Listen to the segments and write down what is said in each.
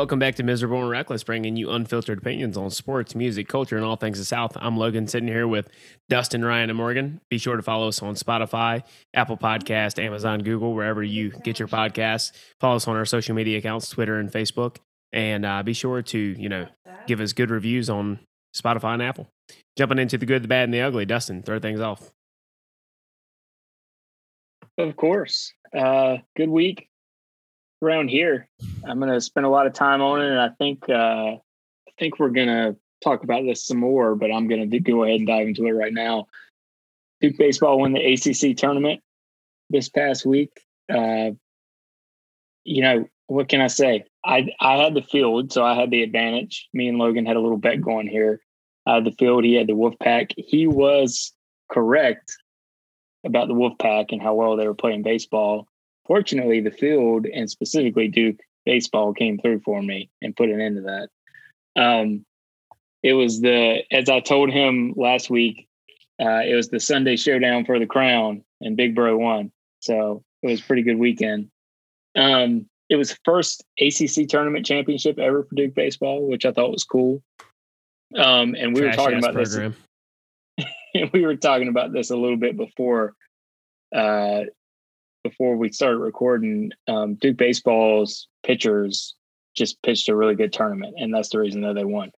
welcome back to Miserable and Reckless, bringing you unfiltered opinions on sports, music, culture, and all things the South. I'm Logan, sitting here with Dustin, Ryan, and Morgan. Be sure to follow us on Spotify, Apple Podcast, Amazon, Google, wherever you get your podcasts. Follow us on our social media accounts, Twitter and Facebook, and uh, be sure to you know give us good reviews on Spotify and Apple. Jumping into the good, the bad, and the ugly. Dustin, throw things off. Of course. Uh, good week around here. I'm going to spend a lot of time on it, and I think uh, I think we're going to talk about this some more. But I'm going to go ahead and dive into it right now. Duke baseball won the ACC tournament this past week. Uh, you know what can I say? I I had the field, so I had the advantage. Me and Logan had a little bet going here. Had the field. He had the Wolfpack. He was correct about the Wolfpack and how well they were playing baseball. Fortunately, the field and specifically Duke baseball came through for me and put an end to that. Um, it was the as I told him last week, uh, it was the Sunday showdown for the crown, and Big Bro won. So it was a pretty good weekend. Um, it was first ACC tournament championship ever for Duke baseball, which I thought was cool. Um, and we Trash were talking about program. this. we were talking about this a little bit before uh, before we started recording, um, Duke baseball's pitchers just pitched a really good tournament, and that's the reason that they won.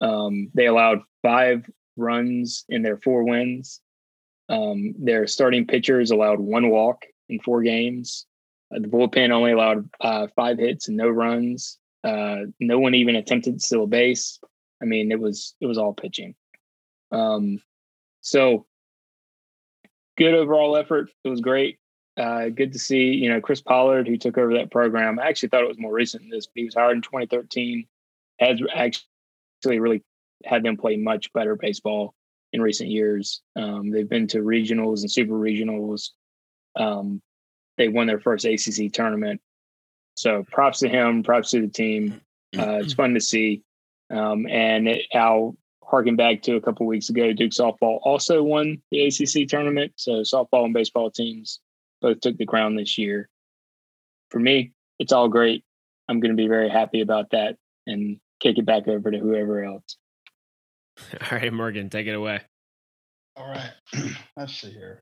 Um, they allowed five runs in their four wins. Um, their starting pitchers allowed one walk in four games. Uh, the bullpen only allowed uh, five hits and no runs. Uh, no one even attempted to steal a base. I mean, it was it was all pitching. Um, so good overall effort. It was great uh, good to see, you know, Chris Pollard, who took over that program. I actually thought it was more recent than this, but he was hired in 2013, has actually really had them play much better baseball in recent years. Um, they've been to regionals and super regionals. Um, they won their first ACC tournament. So props to him, props to the team. Uh, it's fun to see. Um, and it, I'll harken back to a couple weeks ago, Duke softball also won the ACC tournament. So softball and baseball teams both took the crown this year. For me, it's all great. I'm going to be very happy about that and kick it back over to whoever else. All right, Morgan, take it away. All right. Let's see here.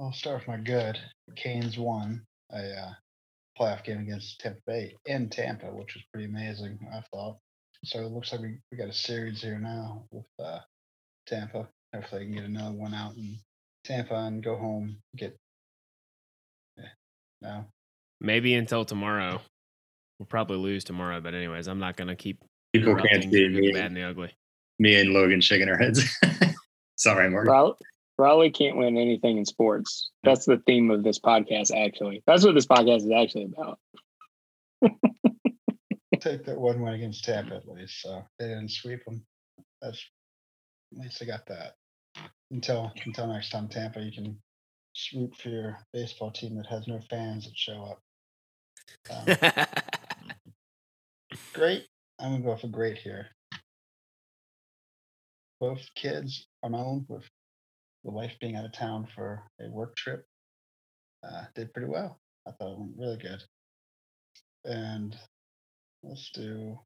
I'll start with my good. Canes won a uh, playoff game against Tampa Bay in Tampa, which was pretty amazing, I thought. So it looks like we, we got a series here now with uh, Tampa. Hopefully, I can get another one out in Tampa and go home, get no. Maybe until tomorrow. We'll probably lose tomorrow, but anyways, I'm not gonna keep people can't see me bad and the ugly. Me and Logan shaking our heads. Sorry, Morgan. Raleigh can't win anything in sports. That's the theme of this podcast, actually. That's what this podcast is actually about. Take that one win against Tampa at least. So they didn't sweep them. That's at least they got that. Until until next time, Tampa, you can root for your baseball team that has no fans that show up. Um, great. I'm gonna go for great here. Both kids on my own with the wife being out of town for a work trip uh, did pretty well. I thought it went really good. And let's do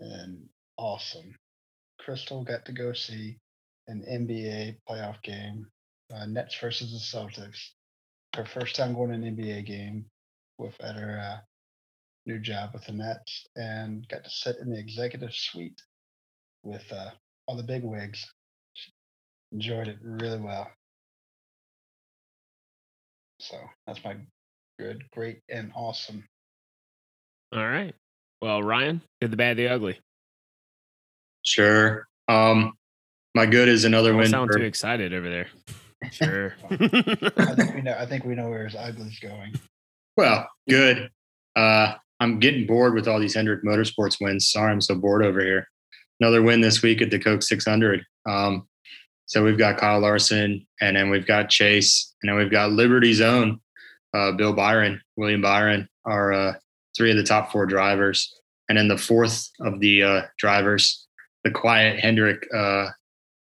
an awesome. Crystal got to go see an NBA playoff game uh, Nets versus the Celtics. Her first time going to an NBA game with at her uh, new job with the Nets, and got to sit in the executive suite with uh, all the big wigs. She enjoyed it really well. So that's my good, great, and awesome. All right. Well, Ryan, good, the bad, the ugly. Sure. Um, my good is another Don't win. Sound for... too excited over there. Sure. I think we know. I think we know where his ugly's going. Well, good. Uh, I'm getting bored with all these Hendrick Motorsports wins. Sorry, I'm so bored over here. Another win this week at the Coke 600. Um, so we've got Kyle Larson, and then we've got Chase, and then we've got Liberty's own uh, Bill Byron, William Byron, are uh, three of the top four drivers, and then the fourth of the uh, drivers, the quiet Hendrick uh,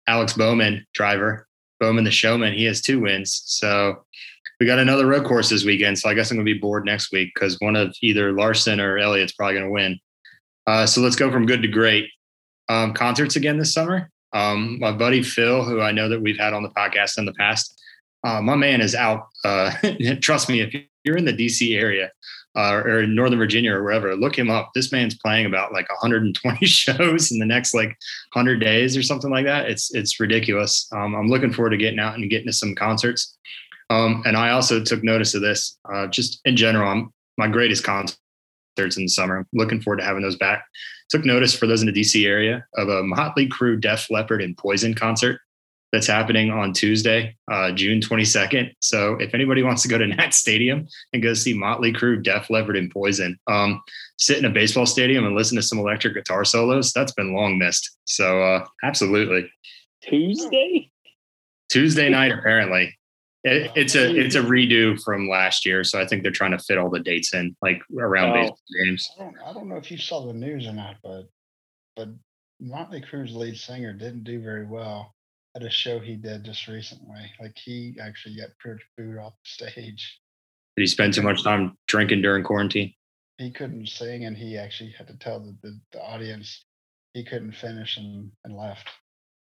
Alex Bowman driver, Bowman the Showman, he has two wins. So we got another road course this weekend, so I guess I'm gonna be bored next week because one of either Larson or Elliott's probably gonna win. Uh, so let's go from good to great. Um, concerts again this summer. Um, my buddy Phil, who I know that we've had on the podcast in the past, uh, my man is out. Uh, trust me, if you're in the DC area uh, or in Northern Virginia or wherever, look him up. This man's playing about like 120 shows in the next like 100 days or something like that. It's it's ridiculous. Um, I'm looking forward to getting out and getting to some concerts. Um, and I also took notice of this uh, just in general. I'm, my greatest concerts in the summer. I'm looking forward to having those back. Took notice for those in the DC area of a Motley Crue, Def Leppard, and Poison concert that's happening on Tuesday, uh, June 22nd. So if anybody wants to go to Nat Stadium and go see Motley Crue, Def Leppard, and Poison, um, sit in a baseball stadium and listen to some electric guitar solos, that's been long missed. So uh, absolutely. Tuesday? Tuesday night, apparently. It, it's a it's a redo from last year, so I think they're trying to fit all the dates in, like around Oh. baseball games. I don't, I don't know if you saw the news or not, but but Motley Crue's lead singer didn't do very well at a show he did just recently. Like he actually got pretty booed off the stage. Did he spend too much time drinking during quarantine? He couldn't sing, and he actually had to tell the, the, the audience he couldn't finish and, and left.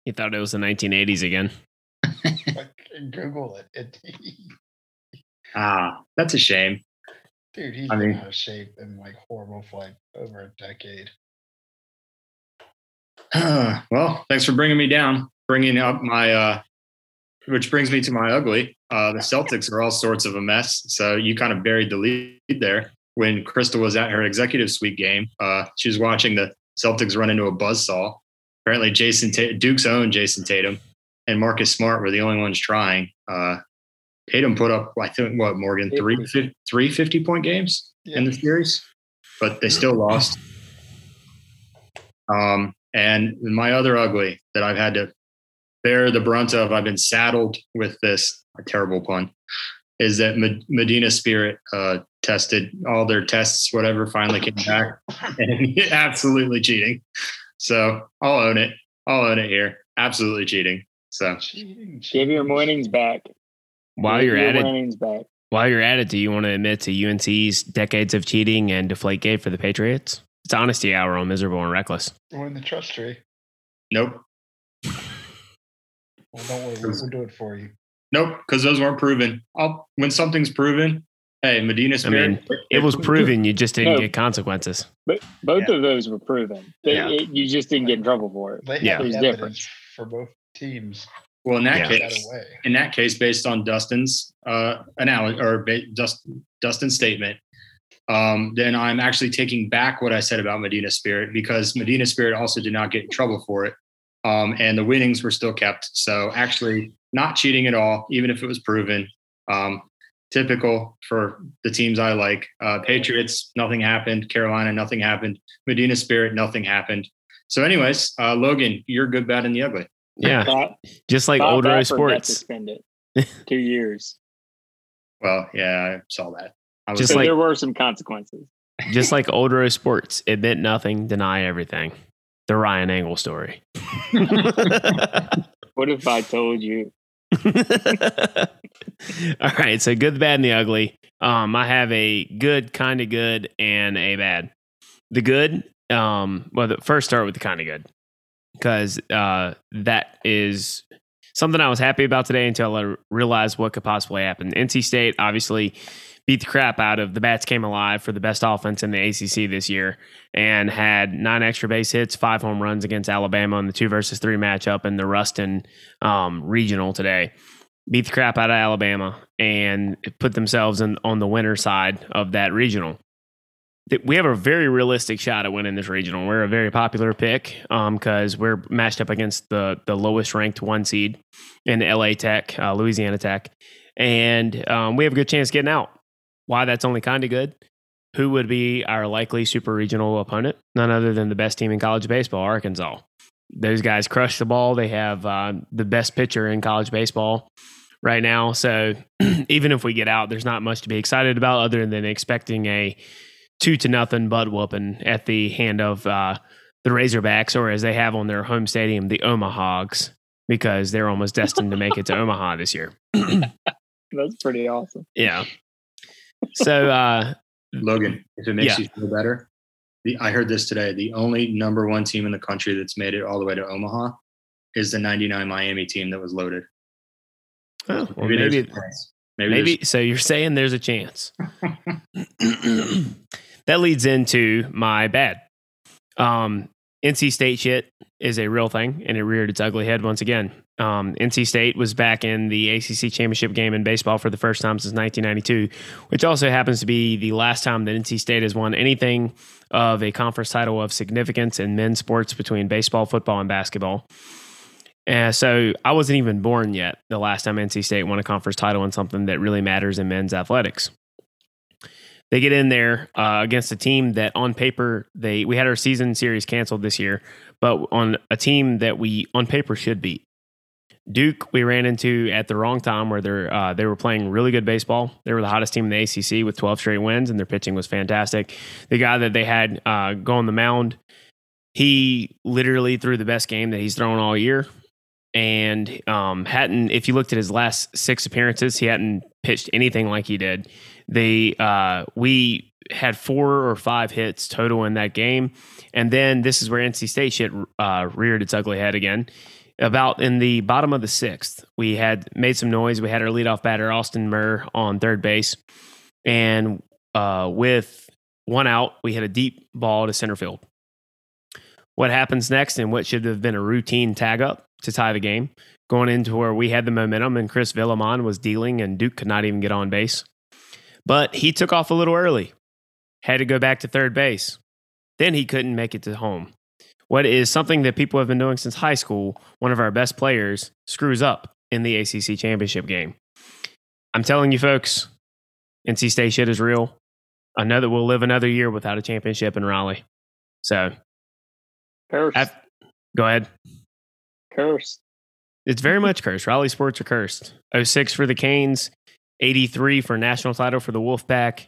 He thought it was the 1980s again. Like Google it. it Ah, that's a shame. dude, he's I been mean- out of shape and like horrible for like over a decade. well, thanks for bringing me down, bringing up my, uh, which brings me to my ugly. Uh, the Celtics are all sorts of a mess. So you kind of buried the lead there when Crystal was at her executive suite game. Uh, she was watching the Celtics run into a buzzsaw. Apparently, Jason Ta- Duke's own Jayson Tatum and Marcus Smart were the only ones trying. Uh, Tatum put up, I think, what Morgan three three 50 point games in the series, but they still lost. Um, and my other ugly that I've had to bear the brunt of, I've been saddled with this a terrible pun, is that Medina Spirit uh, tested all their tests, whatever, finally came back, and absolutely cheating. So I'll own it. I'll own it here. Absolutely cheating. So Cheating, Give your cheating, winnings back. While Give you're your at it, back. while you're at it, do you want to admit to UNC's decades of cheating and deflate gate for the Patriots? It's honesty hour on miserable and reckless. Win the trust tree. nope, Well, don't worry, we'll, we'll do it for you. nope, because those weren't proven. I'll, when something's proven, hey, Medina I Spirit. mean, it was proven. You just didn't No. get consequences. But both Yeah. of those were proven. They- Yeah. it- you just didn't get in trouble for it. They Yeah. have There's evidence difference. for both teams. well, in that Yeah. Case, in that case, based on Dustin's uh, analogy or ba- Dust, Dustin's statement, um, then I'm actually taking back what I said about Medina Spirit because Medina Spirit also did not get in trouble for it, um, and the winnings were still kept. So actually, not cheating at all, even if it was proven. Um, typical for the teams I like. Uh, Patriots, nothing happened. Carolina, nothing happened. Medina Spirit, nothing happened. So, anyways, uh, Logan, you're good, bad, and the ugly. Yeah, Bob, just like Bob old Rose Baffert got Sports. suspended two years. Well, yeah, I saw that. I was Just so like- there were some consequences. Just like old Rose Sports, admit nothing, deny everything. The Ryan Angle story. What if I told you? All right, so good, the bad, and the ugly. Um, I have a good, kind of good, and a bad. The good, um, well, the, first start with the kind of good because uh, that is something I was happy about today until I realized what could possibly happen. NC State obviously beat the crap out of the Bats. Came alive for the best offense in the ACC this year and had nine extra base hits, five home runs against Alabama in the two versus three matchup in the Ruston um, regional today beat the crap out of Alabama and put themselves in, on the winner side of that regional. Th- We have a very realistic shot at winning this regional. We're a very popular pick because we're matched up against the the lowest ranked one seed in LA Tech, uh, Louisiana Tech, and um, we have a good chance getting out. Why that's only kind of good. Who would be our likely super regional opponent? None other than the best team in college baseball, Arkansas. Those guys crush the ball. They have uh, the best pitcher in college baseball right now. So even if we get out, there's not much to be excited about other than expecting a two to nothing butt whooping at the hand of uh, the Razorbacks, or as they have on their home stadium, the Omahogs, because they're almost destined to make it to Omaha this year. That's pretty awesome. Yeah. So uh Logan, if it makes Yeah. you feel better, the, I heard this today. The only number one team in the country that's made it all the way to Omaha is the 99 Miami team that was loaded. oh, well, there's maybe maybe, maybe so you're saying there's a chance. that leads into my bad. Um, NC State shit is a real thing, and it reared its ugly head once again. Um, NC State was back in the ACC championship game in baseball for the first time since 1992, which also happens to be the last time that NC State has won anything of a conference title of significance in men's sports between baseball, football, and basketball. And so I wasn't even born yet the last time NC State won a conference title in something that really matters in men's athletics. They get in there uh, against a team that on paper they we had our season series canceled this year, but on a team that we on paper should beat. Duke we ran into at the wrong time where they're uh, they were playing really good baseball. They were the hottest team in the ACC with 12 straight wins, and their pitching was fantastic. The guy that they had uh, go on the mound, he literally threw the best game that he's thrown all year and um, hadn't. If you looked at his last six appearances, he hadn't pitched anything like he did. They uh, we had four or five hits total in that game, and then this is where NC State shit uh, reared its ugly head again. About in the bottom of the sixth, we had made some noise. We had our leadoff batter Austin Murr on third base, and uh, with one out, we hit a deep ball to center field. What happens next, and what should have been a routine tag up to tie the game, going into where we had the momentum and Chris Villaman was dealing, and Duke could not even get on base. But he took off a little early, had to go back to third base. Then he couldn't make it to home. What is something that people have been doing since high school, one of our best players screws up in the ACC championship game. I'm telling you, folks, NC State shit is real. I know that we'll live another year without a championship in Raleigh. So, Cursed. I've- go ahead. Cursed. It's very much cursed. Raleigh sports are cursed. 06 for the Canes, 83 for national title for the Wolfpack.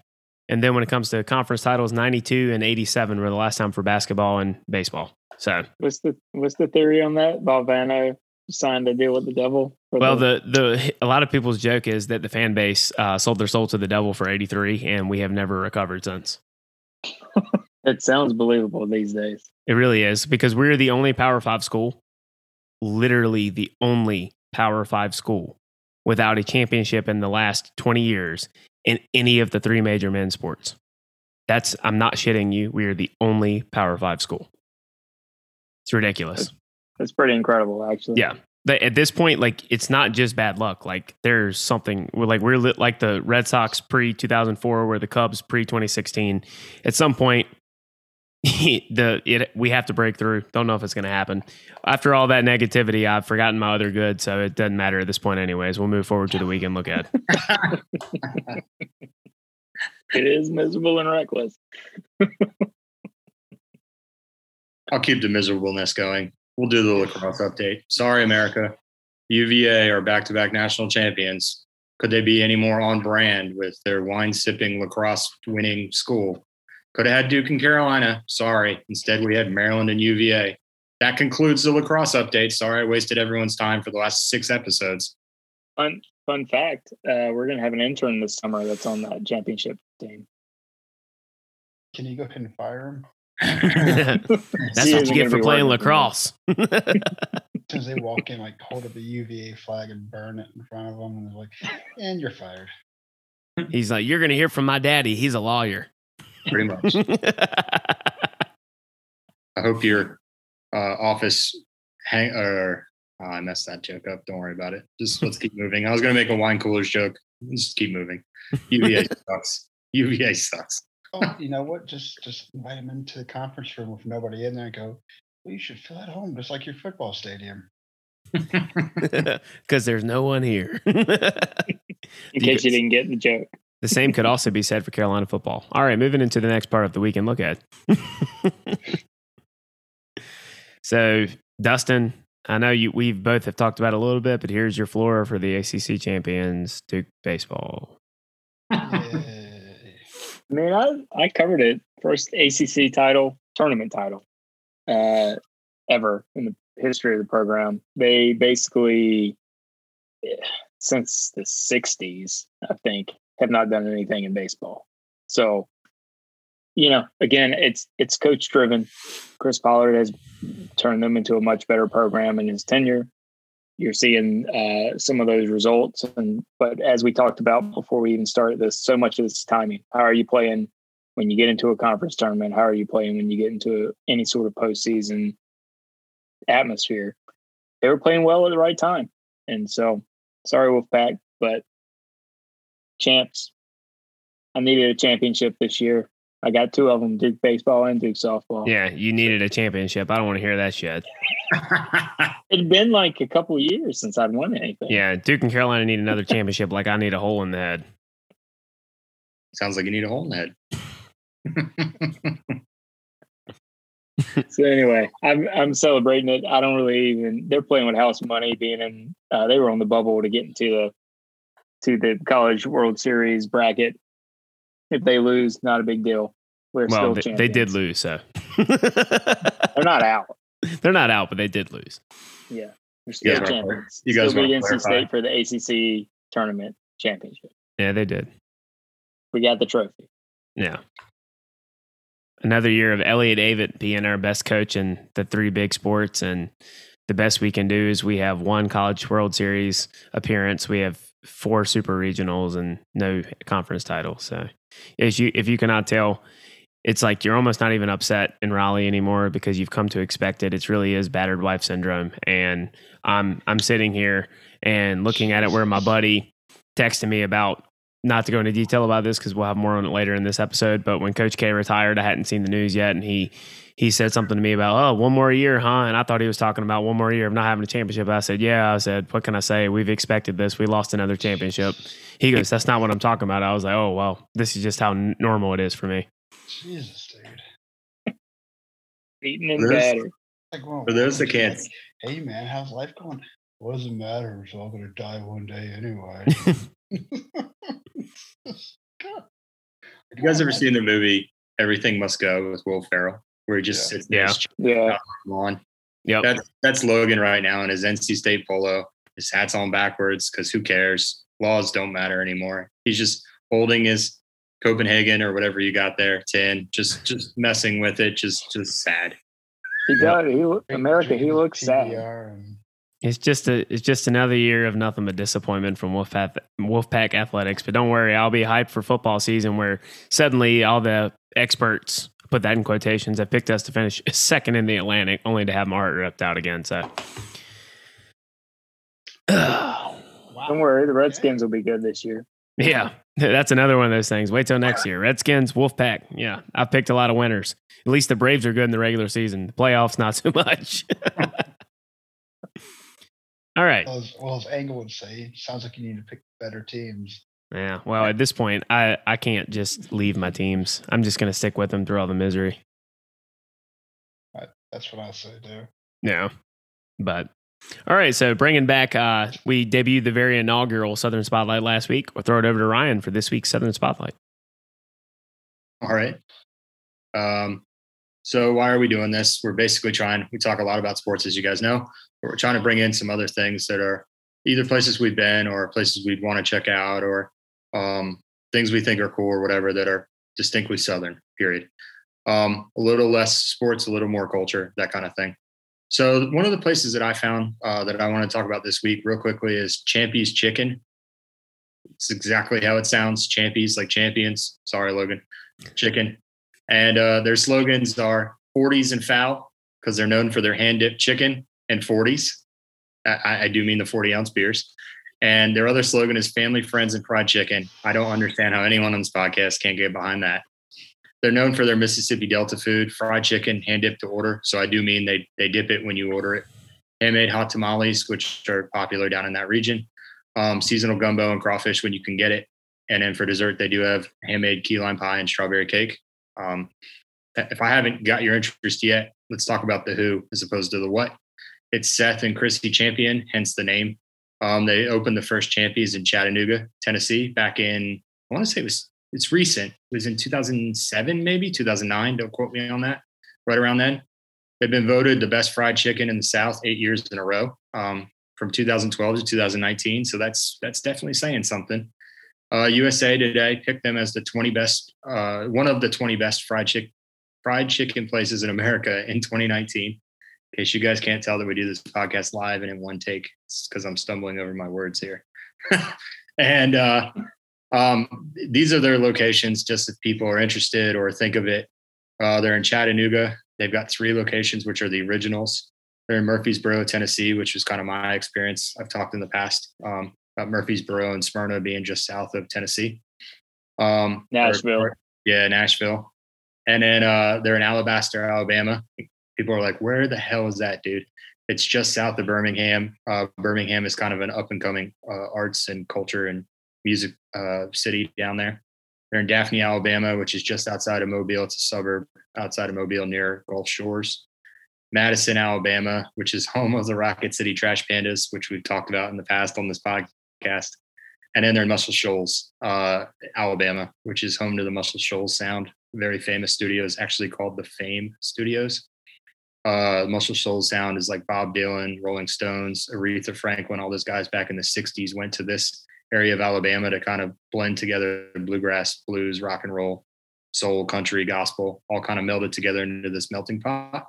And then when it comes to conference titles, 92 and 87 were the last time for basketball and baseball. So, What's the what's the theory on that? Valvano signed a deal with the devil. well, the, the a lot of people's joke is that the fan base uh, sold their soul to the devil for 83, and we have never recovered since. it sounds believable these days. It really is because we're the only Power Five school, literally the only Power Five school without a championship in the last 20 years in any of the three major men's sports. That's, I'm not shitting you. We are the only Power Five school. It's ridiculous. It's pretty incredible, actually. Yeah. But at this point, like it's not just bad luck. Like there's something. We're like we're lit, like the Red Sox pre 2004, where the Cubs pre 2016. At some point, the it we have to break through. Don't know if it's going to happen. After all that negativity, I've forgotten my other good, so it doesn't matter at this point. Anyways, we'll move forward to the weekend. Look at. It is miserable and reckless. I'll keep the miserableness going. We'll do the lacrosse update. Sorry, America. UVA are back to back national champions. Could they be any more on brand with their wine sipping lacrosse winning school? Could have had Duke and Carolina. Sorry. Instead, we had Maryland and UVA. That concludes the lacrosse update. Sorry I wasted everyone's time for the last six episodes. Fun fun fact: uh, we're gonna have an intern this summer that's on that championship team. Can you go ahead and fire him? That's She what isn't you get for playing working for me. lacrosse. As soon as they walk in, like hold up a UVA flag and burn it in front of them, and they're like, "And you're fired." He's like, you're going to hear from my daddy. He's a lawyer. Pretty much. I hope your uh, office hang or oh, I messed that joke up. Don't worry about it. Just let's keep moving. I was gonna make a wine coolers joke. Let's just keep moving. UVA sucks. UVA sucks. Oh, you know what? Just just invite them into the conference room with nobody in there and go. Well, you should feel at home, just like your football stadium. Because there's no one here. In case you didn't get the joke. The same could also be said for Carolina football. All right, moving into the next part of the weekend look at. so, Dustin, I know you We've both have talked about a little bit, but here's your floor for the ACC champions, Duke baseball. I mean, I I covered it. First ACC title, tournament title, uh, ever in the history of the program. They basically since the 60s, I think, have not done anything in baseball. So, you know, again, it's it's coach driven. Chris Pollard has turned them into a much better program in his tenure. You're seeing uh, some of those results, and but as we talked about before we even started this, so much of this is timing. How are you playing when you get into a conference tournament? How are you playing when you get into any sort of postseason atmosphere? They were playing well at the right time, and so sorry, Wolfpack, but champs. I needed a championship this year. I got two of them, Duke baseball and Duke softball. Yeah, you needed a championship. I don't want to hear that shit. It'd been like a couple years since I'd won anything. Yeah, Duke and Carolina need another championship like I need a hole in the head. Sounds like you need a hole in the head. so anyway, I'm I'm celebrating it. I don't really even. They're playing with house money, being in. Uh, they were on the bubble to get into the to the college World Series bracket. If they lose, not a big deal. We're well, still they, they did lose, so they're not out. They're not out, but they did lose. Yeah, they're still Yeah, champions. you guys still beat NC? State for the ACC tournament championship. Yeah, they did. We got the trophy. Yeah. Another year of Elliott Avent being our best coach in the three big sports. And the best we can do is we have one college World Series appearance. We have four super regionals and no conference title. So as you if you cannot tell, it's like you're almost not even upset in Raleigh anymore because you've come to expect it. It really is battered wife syndrome. And I'm I'm sitting here and looking at it where my buddy texted me about not to go into detail about this because we'll have more on it later in this episode. But when Coach K retired, I hadn't seen the news yet, and he he said something to me about oh one more year, huh? And I thought he was talking about one more year of not having a championship. I said yeah. I said what can I say? We've expected this. We lost another championship. He goes that's not what I'm talking about. I was like oh well, this is just how n- normal it is for me. Jesus, dude. Beaten and There's- battered. Like, well, For those that can't- hey man, how's life going? What does it matter? We're all gonna die one day anyway. God. Have you guys ever seen the movie Everything Must Go with Will Ferrell, where he just Yeah. sits there Yeah. his Yeah, lawn? Yep. That's that's Logan right now in his NC State polo. His hat's on backwards because who cares? Laws don't matter anymore. He's just holding his Copenhagen or whatever you got there, tin, just just messing with it, just just sad. he Yeah. does. He look, America. He looks sad. It's just a it's just another year of nothing but disappointment from Wolfpack Wolfpack athletics. But don't worry, I'll be hyped for football season where suddenly all the experts put that in quotations I picked us to finish second in the Atlantic, only to have my heart ripped out again. So Don't worry, the Redskins will be good this year. yeah, that's another one of those things. Wait till next year. Redskins, Wolfpack. Yeah, I've picked a lot of winners. At least the Braves are good in the regular season. The playoffs, not so much. all right. well, as, well, as Angle would say, sounds like you need to pick better teams. Yeah. Well, at this point, I, I can't just leave my teams. I'm just going to stick with them through all the misery. I, that's what I say there. Yeah. But all right. So bringing back, uh, we debuted the very inaugural Southern Spotlight last week. We'll throw it over to Ryan for this week's Southern Spotlight. All right. Um, so why are we doing this? We're basically trying. We talk a lot about sports, as you guys know. But we're trying to bring in some other things that are either places we've been or places we'd want to check out or um, things we think are cool or whatever that are distinctly Southern. Period. Um, a little less sports, a little more culture, that kind of thing. So one of the places that I found uh, that I want to talk about this week, real quickly, is Champy's Chicken. It's exactly how it sounds. Champies, like champions. Sorry, Logan. Chicken. And uh, their slogans are 40s and foul because they're known for their hand dipped chicken and 40s. I, I do mean the 40 ounce beers. And their other slogan is family, friends, and fried chicken. I don't understand how anyone on this podcast can't get behind that. They're known for their Mississippi Delta food, fried chicken, hand dipped to order. So I do mean they they dip it when you order it. Handmade hot tamales, which are popular down in that region. Um, seasonal gumbo and crawfish when you can get it. And then for dessert, they do have handmade key lime pie and strawberry cake. Um, if I haven't got your interest yet, let's talk about the who as opposed to the what. It's Seth and Chrissy Champion, hence the name. Um, they opened the first Champions in Chattanooga, Tennessee, back in I want to say it was it's recent. It was in 2007, maybe 2009. Don't quote me on that. Right around then, they've been voted the best fried chicken in the South eight years in a row. Um, from 2012 to 2019. So that's that's definitely saying something. Uh, USA Today picked them as the 20 best, uh, one of the 20 best fried chick fried chicken places in America in 2019. In case you guys can't tell that we do this podcast live and in one take, it's because I'm stumbling over my words here. and uh, um, these are their locations, just if people are interested or think of it. Uh, they're in Chattanooga. They've got three locations, which are the originals. They're in Murfreesboro, Tennessee, which was kind of my experience. I've talked in the past um, about Murfreesboro and Smyrna being just south of Tennessee. Um, Nashville. or- yeah, Nashville. And then uh, they're in Alabaster, Alabama. People are like, where the hell is that, dude? It's just south of Birmingham. Uh, Birmingham is kind of an up and coming uh, arts and culture and music uh, city down there. They're in Daphne, Alabama, which is just outside of Mobile. It's a suburb outside of Mobile near Gulf Shores. Madison, Alabama, which is home of the Rocket City Trash Pandas, which we've talked about in the past on this podcast. And then they're in Muscle Shoals, uh, Alabama, which is home to the Muscle Shoals Sound, very famous studios, actually called the Fame Studios. Uh, Muscle Shoals Sound is like Bob Dylan, Rolling Stones, Aretha Franklin, all those guys back in the 60s went to this area of Alabama to kind of blend together bluegrass, blues, rock and roll, soul, country, gospel, all kind of melded together into this melting pot.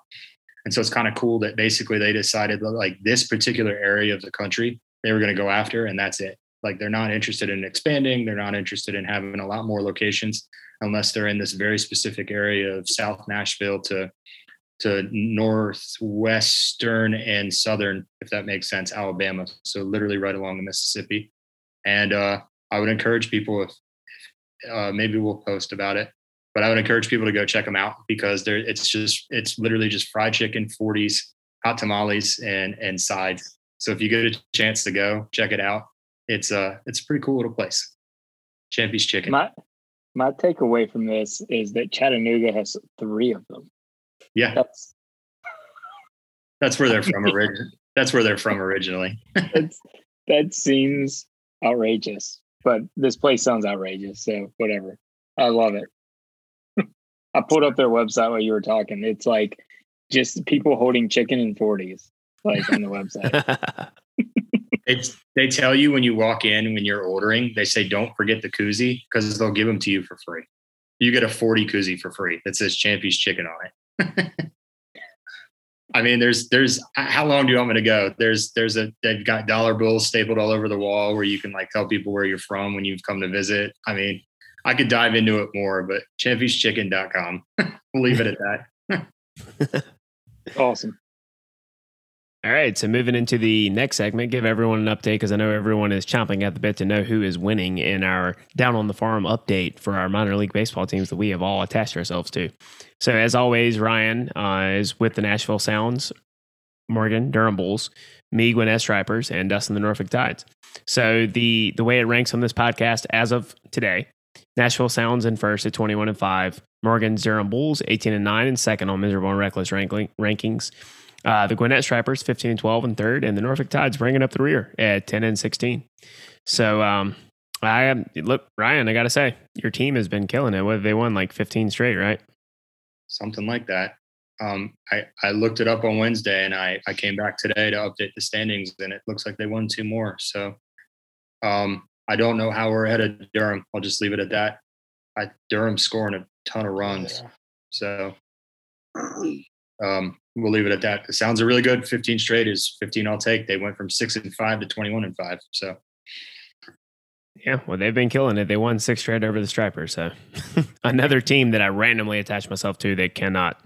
And so it's kind of cool that basically they decided that like this particular area of the country they were going to go after, and that's it. Like they're not interested in expanding, they're not interested in having a lot more locations unless they're in this very specific area of South Nashville to to northwestern and southern, if that makes sense, Alabama. So literally right along the Mississippi. And uh, I would encourage people if uh, maybe we'll post about it, but I would encourage people to go check them out because they're it's just it's literally just fried chicken, 40s, hot tamales, and and sides. So if you get a chance to go check it out, it's a it's a pretty cool little place. Champy's Chicken. My my takeaway from this is that Chattanooga has three of them. Yeah, That's that's where they're from originally. That's where they're from originally. that seems outrageous, but this place sounds outrageous. So whatever, I love it. I pulled up their website while you were talking. It's like just people holding chicken in forties, like on the website. It's they tell you when you walk in when you're ordering, they say don't forget the koozie because they'll give them to you for free. You get a 40 koozie for free that says Champy's Chicken on it. I mean, there's there's how long do you want me to go? There's there's a they've got dollar bills stapled all over the wall where you can like tell people where you're from when you've come to visit. I mean, I could dive into it more, but champy'schicken.com. we'll leave it at that. awesome. All right, so moving into the next segment, give everyone an update because I know everyone is chomping at the bit to know who is winning in our Down on the Farm update for our minor league baseball teams that we have all attached ourselves to. So, as always, Ryan uh, is with the Nashville Sounds, Morgan Durham Bulls, me Gwinnett Stripers, and Dustin the Norfolk Tides. So the the way it ranks on this podcast as of today, Nashville Sounds in first at twenty one and five, Morgan's Durham Bulls eighteen and nine, and second on miserable and reckless ranking, rankings. Uh, the Gwinnett Stripers 15 and 12 and third, and the Norfolk Tides bringing up the rear at 10 and 16. So, um, I look, Ryan, I got to say, your team has been killing it. What they won like 15 straight, right? Something like that. Um, I, I looked it up on Wednesday and I, I came back today to update the standings and it looks like they won two more. So um, I don't know how we're ahead of Durham. I'll just leave it at that. I, Durham's scoring a ton of runs. Yeah. So um, we'll leave it at that. The sounds are really good. 15 straight is 15 I'll take. They went from six and five to 21 and five. So Yeah, well, they've been killing it. They won six straight over the Stripers. So another team that I randomly attached myself to they cannot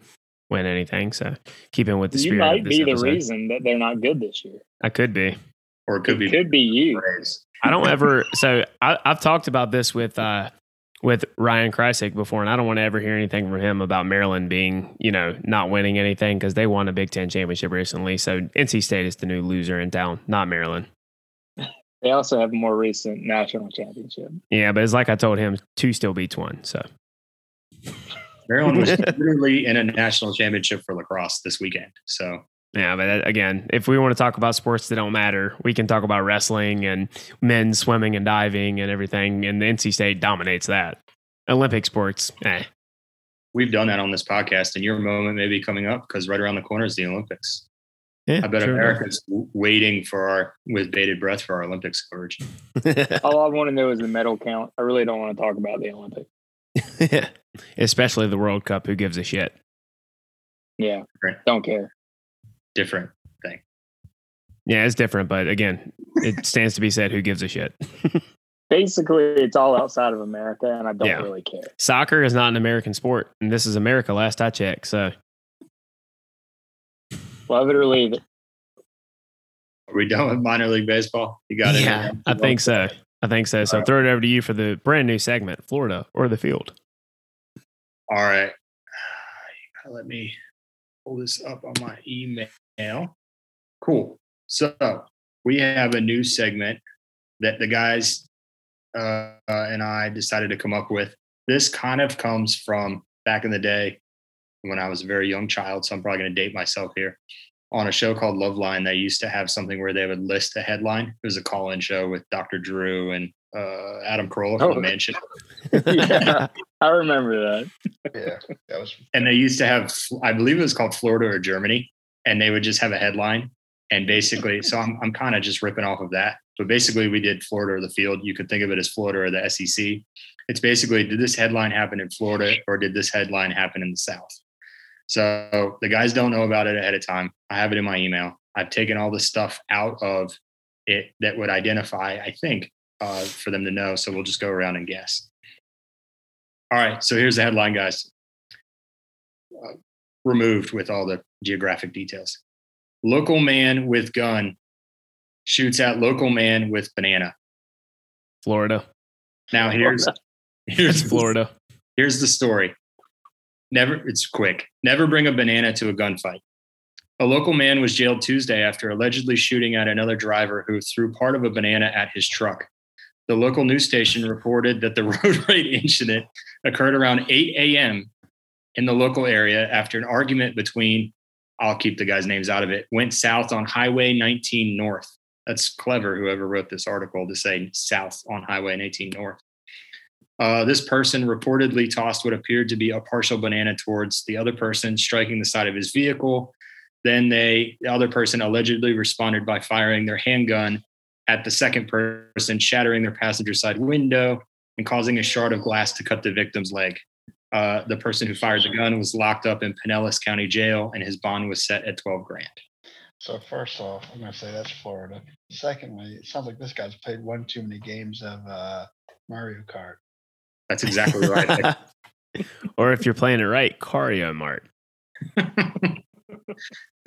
win anything. So keeping with the You spirit. might of this be the episode. reason that they're not good this year. I could be. or it could be Could be you. I don't ever. So I, I've talked about this with uh, with Ryan Kreisig before, and I don't want to ever hear anything from him about Maryland being, you know, not winning anything because they won a Big Ten championship recently. So NC State is the new loser in town, not Maryland. They also have a more recent national championship. Yeah, but it's like I told him, two still beats one. So Maryland was literally in a national championship for lacrosse this weekend. So yeah, but that, again, if we want to talk about sports that don't matter, we can talk about wrestling and men's swimming and diving and everything. And the NC State dominates that. Olympic sports, eh. we've done that on this podcast, and your moment may be coming up because right around the corner is the Olympics. Yeah, I bet true America's w- waiting for our with bated breath for our Olympics coverage. All I want to know is the medal count. I really don't want to talk about the Olympics. Especially the World Cup. Who gives a shit? Yeah, Right. don't care. Different. Thing. Yeah, it's different, but again, it stands to be said. Who gives a shit? Basically, it's all outside of America, and I don't Yeah. really care. Soccer is not an American sport, and this is America. Last I checked, so Love it or leave it. Are we done with minor league baseball? You got it. yeah, I think so. I think so. So All right. throw it over to you for the brand new segment, Florida or the field. All right. Let me pull this up on my email. Cool. So we have a new segment that the guys uh, and I decided to come up with. This kind of comes from back in the day when I was a very young child. So I'm probably going to date myself here. On a show called Loveline, they used to have something where they would list a headline. It was a call-in show with Dr. Drew and uh, Adam Carolla from Oh. the Mansion. yeah, I remember that. Yeah, that was and they used to have i believe it was called florida or germany and they would just have a headline. And basically so i'm, I'm kind of just ripping off of that. But basically we did florida or the field. You could think of it as florida or the sec it's basically did this headline happen in florida or did this headline happen in the south? So the guys don't know about it ahead of time. I have it in my email. I've taken all the stuff out of it that would identify i think uh, for them to know. So we'll just go around and guess. All right. So here's the headline guys. Removed with all the geographic details. Local man with gun shoots at local man with banana. Florida. Now here's here's Florida. Here's the story. Never it's quick. Never bring a banana to a gunfight. A local man was jailed Tuesday after allegedly shooting at another driver who threw part of a banana at his truck. The local news station reported that the road rage incident occurred around 8 a.m. in the local area after an argument between, I'll keep the guys' names out of it, went south on Highway 19 North. That's clever, whoever wrote this article, to say south on Highway 19 North. Uh, this person reportedly tossed what appeared to be a partial banana towards the other person, striking the side of his vehicle. Then they, the other person allegedly responded by firing their handgun at the second person, shattering their passenger side window and causing a shard of glass to cut the victim's leg. Uh, the person who fired the gun was locked up in Pinellas County Jail, and his bond was set at 12 grand. so. First off, I'm gonna say that's Florida. Secondly, it sounds like this guy's played one too many games of uh, Mario Kart. That's exactly right. or if you're playing it right, Cario Mart. exactly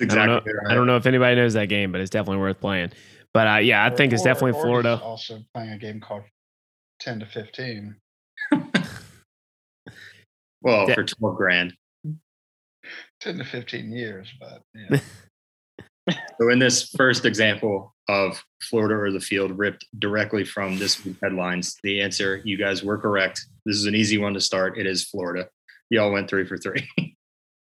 I don't, know, right. I don't know if anybody knows that game, but it's definitely worth playing. But uh, yeah, I Or- think it's or- definitely or Florida. Also playing a game called Ten to Fifteen. Well, Yeah. for 12 grand. 10 to 15 years, but yeah. So in this first example of Florida or the field ripped directly from this week's headlines, the answer, you guys were correct. This is an easy one to start. It is Florida. Y'all went three for three.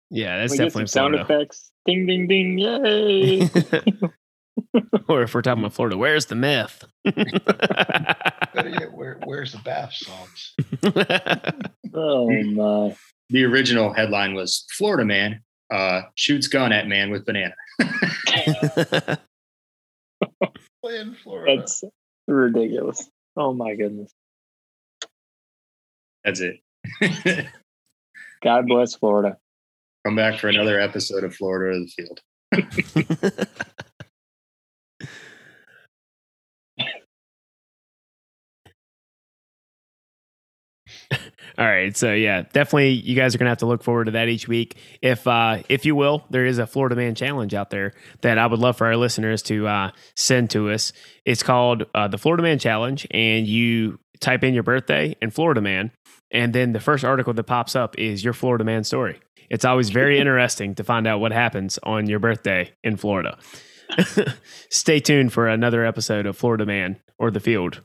Yeah, that's we get some definitely sound effects. Ding, ding, ding. Yay. or if we're talking about Florida, where's the myth? Better yet, where, where's the bath salts? oh, my. the original headline was Florida man uh, shoots gun at man with banana. Play in Florida. That's ridiculous. Oh, my goodness. That's it. God bless Florida. Come back for another episode of Florida or the field. All right, so yeah, definitely, you guys are gonna have to look forward to that each week. If uh, if you will, there is a Florida Man challenge out there that I would love for our listeners to uh, send to us. It's called uh, the Florida Man Challenge, and you type in your birthday and Florida Man, and then the first article that pops up is your Florida Man story. It's always very interesting to find out what happens on your birthday in Florida. Stay tuned for another episode of Florida Man or the Field.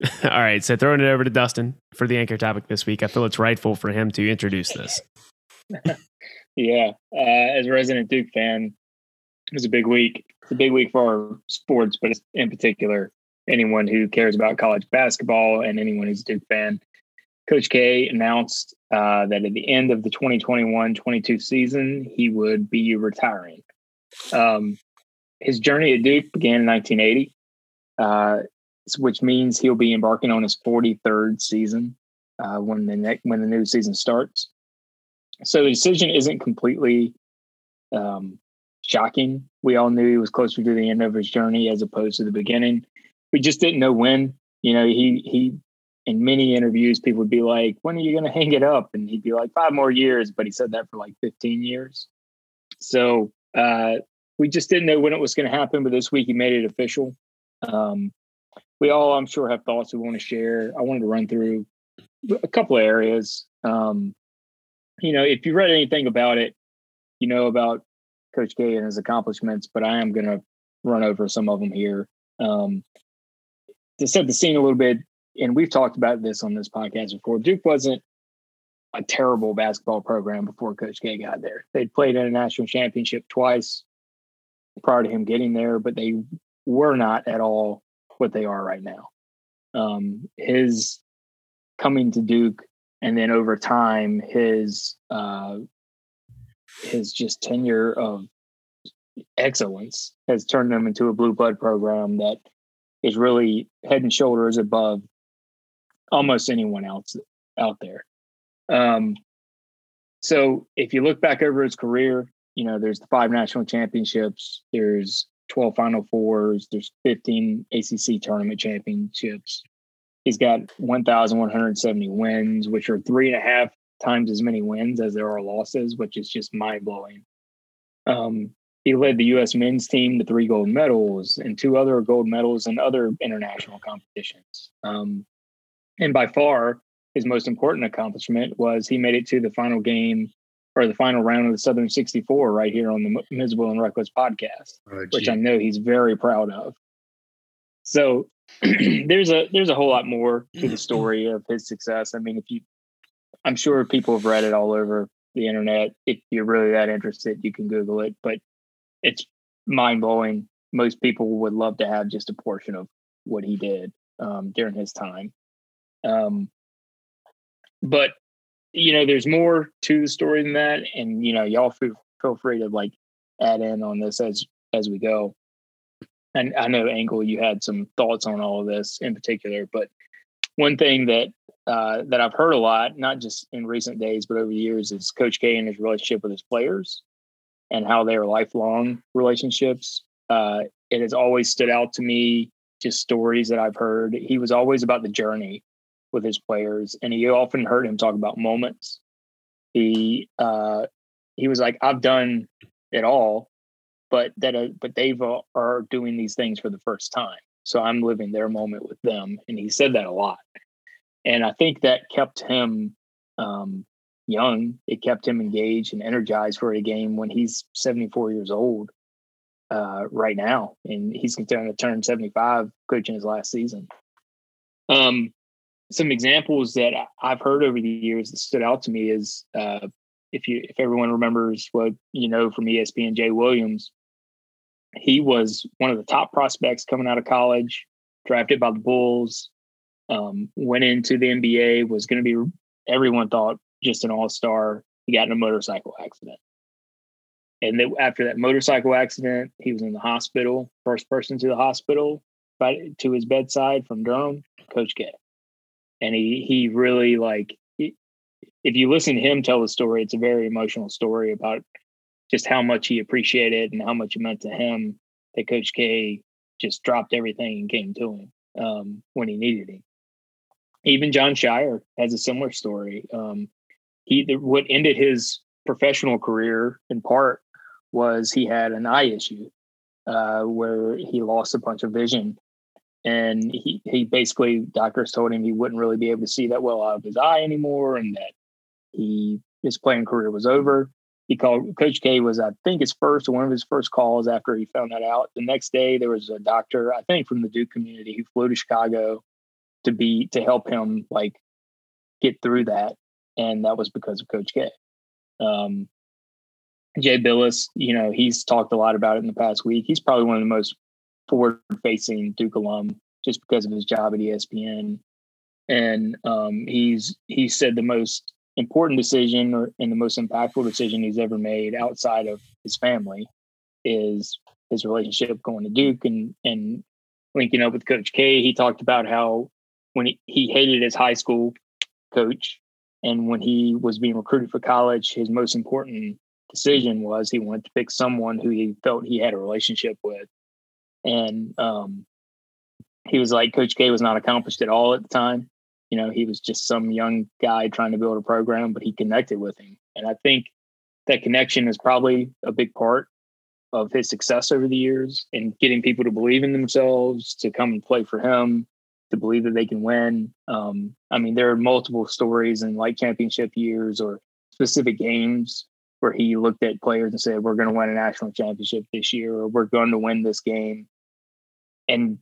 All right, so throwing it over to Dustin for the anchor topic this week. I feel it's rightful for him to introduce this. Yeah. Uh, as a resident Duke fan, it was a big week. It's a big week for our sports, but in particular, anyone who cares about college basketball and anyone who's a Duke fan. Coach K announced uh, that at the end of the 2021 22 season, he would be retiring. Um, his journey at Duke began in 1980, uh, which means he'll be embarking on his 43rd season uh, when the ne- when the new season starts. So the decision isn't completely um, shocking. We all knew he was closer to the end of his journey as opposed to the beginning. We just didn't know when. You know, he he in many interviews, people would be like, "When are you going to hang it up?" And he'd be like, five more years." But he said that for like 15 years. So uh, we just didn't know when it was going to happen. But this week, he made it official. Um, we all, I'm sure, have thoughts we want to share. I wanted to run through a couple of areas. Um, you know, if you read anything about it, you know about Coach K and his accomplishments, but I am going to run over some of them here. Um, to set the scene a little bit, and we've talked about this on this podcast before, Duke wasn't a terrible basketball program before Coach K got there. They'd played in a national championship twice prior to him getting there, but they were not at all what they are right now. Um, his coming to Duke and then over time his uh, his just tenure of excellence has turned them into a blue blood program that is really head and shoulders above almost anyone else out there. Um, so if you look back over his career, you know, there's the five national championships, there's 12 Final Fours, there's 15 ACC tournament championships. He's got 1,170 wins, which are three and a half times as many wins as there are losses, which is just mind blowing. Um, he led the U.S. men's team to three gold medals and two other gold medals in other international competitions. Um, and by far, his most important accomplishment was he made it to the final game or the final round of the Southern 64 right here on the Miserable and Reckless podcast, oh, which I know he's very proud of. So there's a there's a whole lot more to the story of his success. I mean, if you, I'm sure people have read it all over the internet. If you're really that interested, you can Google it. But it's mind blowing. Most people would love to have just a portion of what he did um, during his time. Um, but you know, there's more to the story than that, and you know, y'all feel, feel free to like add in on this as as we go. And I know Engel, you had some thoughts on all of this in particular, but one thing that uh, that I've heard a lot, not just in recent days, but over the years, is Coach K and his relationship with his players and how they are lifelong relationships. Uh, it has always stood out to me, just stories that I've heard. He was always about the journey with his players, and you often heard him talk about moments. He uh, he was like, "I've done it all, but that uh, but they've uh, are doing these things for the first time, so I'm living their moment with them." And he said that a lot, and I think that kept him um, young. It kept him engaged and energized for a game when he's 74 years old uh, right now, and he's going to turn 75 coaching his last season. Um, some examples that I've heard over the years that stood out to me is uh, if you if everyone remembers what you know from ESPN, Jay Williams, he was one of the top prospects coming out of college, drafted by the Bulls, um, went into the NBA, was going to be everyone thought just an all star. He got in a motorcycle accident. And then after that motorcycle accident, he was in the hospital, first person to the hospital, but to his bedside from Durham, Coach K and he he really like if you listen to him tell the story it's a very emotional story about just how much he appreciated and how much it meant to him that coach k just dropped everything and came to him um, when he needed him. Even John Scheyer has a similar story. Um, he what ended his professional career in part was he had an eye issue uh, where he lost a bunch of vision and he, he basically doctors told him he wouldn't really be able to see that well out of his eye anymore and that he his playing career was over. He called coach k was i think his first one of his first calls after he found that out. The next day there was a doctor i think from the duke community who flew to chicago to be to help him like get through that. And that was because of coach k. Um, jay Bilas, you know he's talked a lot about it in the past week. He's probably one of the most forward facing Duke alum just because of his job at ESPN. And um, he's he said the most important decision or and the most impactful decision he's ever made outside of his family is his relationship going to Duke and and linking up with Coach K. He talked about how when he, he hated his high school coach, and when he was being recruited for college, his most important decision was he wanted to pick someone who he felt he had a relationship with, and um, he was like Coach K was not accomplished at all at the time. You know, he was just some young guy trying to build a program, but he connected with him, and I think that connection is probably a big part of his success over the years and getting people to believe in themselves, to come and play for him, to believe that they can win. Um, I mean, there are multiple stories in like championship years or specific games where he looked at players and said, "We're going to win a national championship this year, or we're going to win this game." And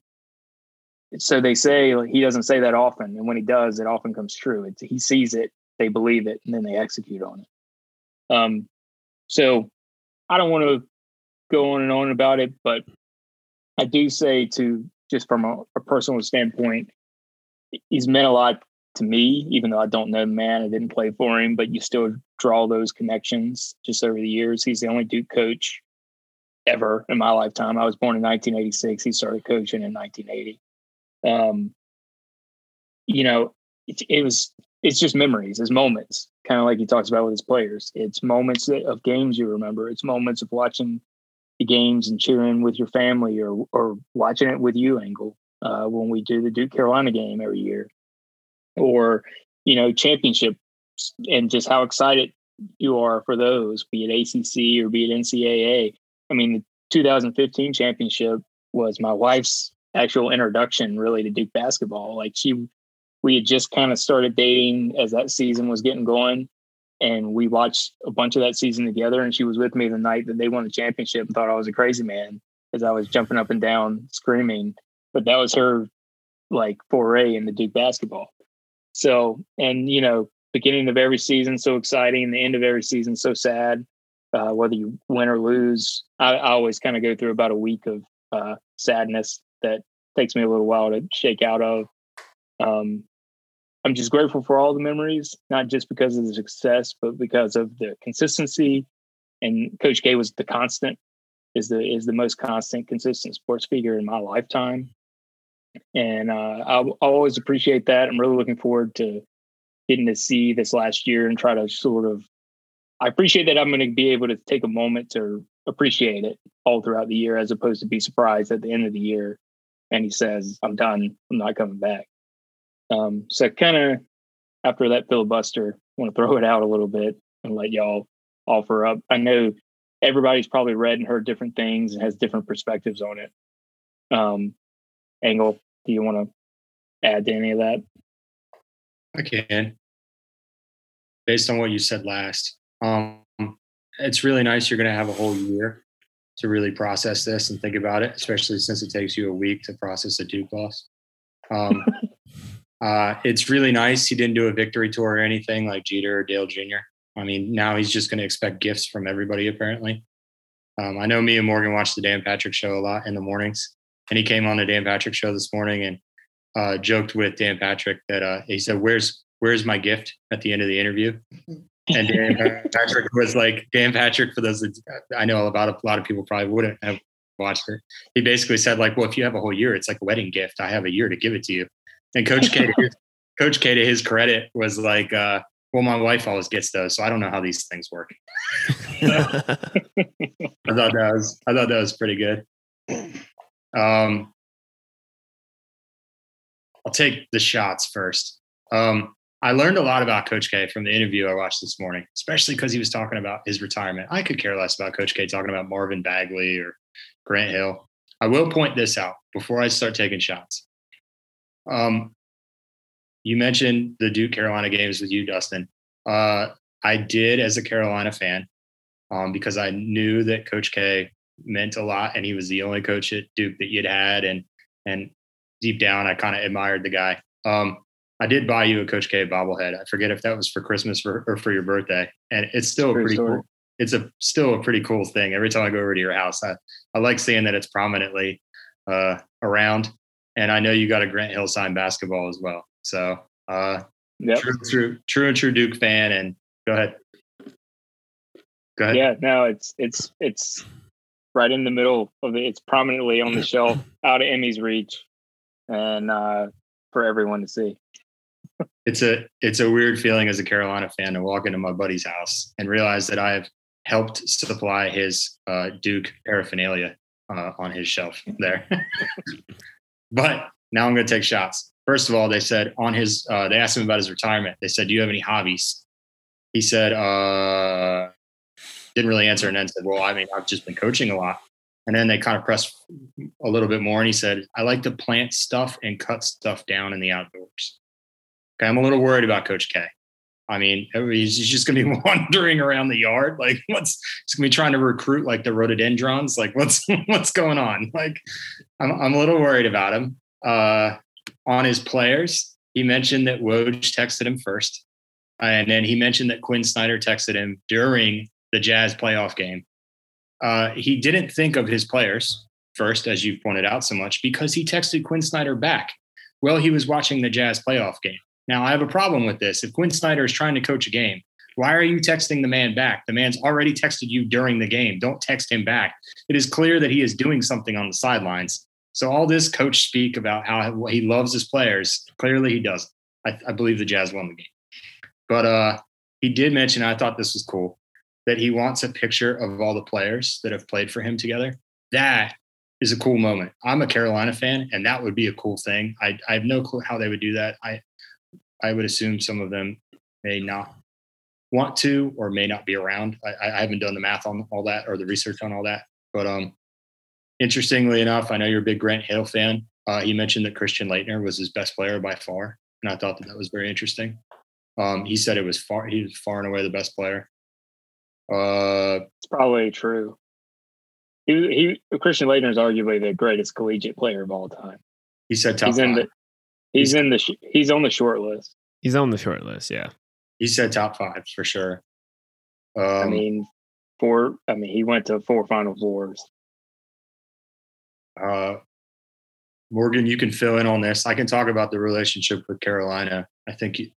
so they say he doesn't say that often, and when he does, it often comes true. He sees it, they believe it, and then they execute on it. Um, so I don't want to go on and on about it, but I do say to just from a, a, personal standpoint, he's meant a lot to me, even though I don't know the man, I didn't play for him, but you still draw those connections just over the years. He's the only Duke coach ever in my lifetime. I was born in 1986. He started coaching in 1980. Um, you know, it, it was it's just memories, it's moments, kind of like he talks about with his players. It's moments of games you remember. It's moments of watching the games and cheering with your family or or watching it with you, Engel, uh, when we do the Duke Carolina game every year, or you know championships and just how excited you are for those, be it ACC or be it NCAA. I mean, the 2015 championship was my wife's actual introduction really to Duke basketball. Like she, we had just kind of started dating as that season was getting going and we watched a bunch of that season together. And she was with me the night that they won the championship and thought I was a crazy man as I was jumping up and down screaming. But that was her like foray into Duke basketball. So, and you know, beginning of every season so exciting, the end of every season so sad. Uh, whether you win or lose, I, I always kind of go through about a week of uh, sadness that takes me a little while to shake out of. Um, I'm just grateful for all the memories, not just because of the success, but because of the consistency. And Coach K was the constant, is the is the most constant, consistent sports figure in my lifetime. And uh, I'll, I'll always appreciate that. I'm really looking forward to getting to see this last year and try to sort of. I appreciate that I'm going to be able to take a moment to appreciate it all throughout the year, as opposed to be surprised at the end of the year and he says, "I'm done. I'm not coming back." Um, so kind of after that filibuster, I want to throw it out a little bit and let y'all offer up. I know everybody's probably read and heard different things and has different perspectives on it. Um, Engel, do you want to add to any of that? I can. Based on what you said last, um, it's really nice you're going to have a whole year to really process this and think about it, especially since it takes you a week to process a Duke loss. Um, Uh, it's really nice. He didn't do a victory tour or anything like Jeter or Dale Jr. I mean, now he's just going to expect gifts from everybody, apparently. Um, I know me and Morgan watch the Dan Patrick show a lot in the mornings, and he came on the Dan Patrick show this morning and uh, joked with Dan Patrick that uh, he said, "Where's where's my gift?" at the end of the interview. And Dan Patrick was like, Dan Patrick, for those that I know about, a lot of people probably wouldn't have watched it. He basically said, like, well, if you have a whole year, it's like a wedding gift. I have a year to give it to you. And Coach K, Coach K, to his credit, was like, uh, "Well, my wife always gets those, so I don't know how these things work." I thought that was I thought that was pretty good. Um, I'll take the shots first. Um, I learned a lot about Coach K from the interview I watched this morning, especially because he was talking about his retirement. I could care less about Coach K talking about Marvin Bagley or Grant Hill. I will point this out before I start taking shots. Um, you mentioned the Duke Carolina games with you, Dustin. Uh, I did as a Carolina fan um, because I knew that Coach K meant a lot, and he was the only coach at Duke that you'd had, and and deep down, I kind of admired the guy. Um, I did buy you a Coach K bobblehead. I forget if that was for Christmas or, or for your birthday, and it's still a pretty cool. It's a still a pretty cool thing. Every time I go over to your house, I, I like seeing that it's prominently uh, around and I know you got a Grant Hill signed basketball as well. So, uh, yep. true, true, true and true Duke fan. And go ahead. Go ahead. Yeah, no, it's it's it's right in the middle of it. It's prominently on the shelf, out of Emmy's reach, and uh, for everyone to see. It's a it's a weird feeling as a Carolina fan to walk into my buddy's house and realize that I have helped supply his uh, Duke paraphernalia uh, on his shelf there. but now I'm going to take shots. First of all, they said on his, uh, they asked him about his retirement. They said, "Do you have any hobbies?" He said, uh, didn't really answer, and then said, "Well, I mean, I've just been coaching a lot." And then they kind of pressed a little bit more, and he said, "I like to plant stuff and cut stuff down in the outdoors." Okay, I'm a little worried about Coach K. I mean, he's just going to be wandering around the yard. Like, what's he's going to be trying to recruit like the rhododendrons? Like, what's what's going on? Like, I'm I'm a little worried about him. Uh, on his players, he mentioned that Woj texted him first, and then he mentioned that Quin Snyder texted him during the Jazz playoff game. Uh, he didn't think of his players first, as you've pointed out so much, because he texted Quin Snyder back Well, he was watching the Jazz playoff game. Now, I have a problem with this. If Quin Snyder is trying to coach a game, why are you texting the man back? The man's already texted you during the game. Don't text him back. It is clear that he is doing something on the sidelines. So all this coach speak about how he loves his players, clearly he doesn't. I, I believe the Jazz won the game. But uh, he did mention, I thought this was cool, that he wants a picture of all the players that have played for him together. That is a cool moment. I'm a Carolina fan, and that would be a cool thing. I, I have no clue how they would do that. I I would assume some of them may not want to or may not be around. I, I haven't done the math on all that or the research on all that. But um, interestingly enough, I know you're a big Grant Hill fan. Uh, he mentioned that Christian Laettner was his best player by far, and I thought that that was very interesting. Um, he said it was far he was far and away the best player. Uh, it's probably true. He, he Christian Laettner is arguably the greatest collegiate player of all time. He said top he's in the he's, in the sh- he's on the short list. He's on the short list. Yeah. He said top five for sure. Um, I mean, four. I mean, he went to four Final Fours. uh, Morgan, you can fill in on this. I can talk about the relationship with Carolina. I think you,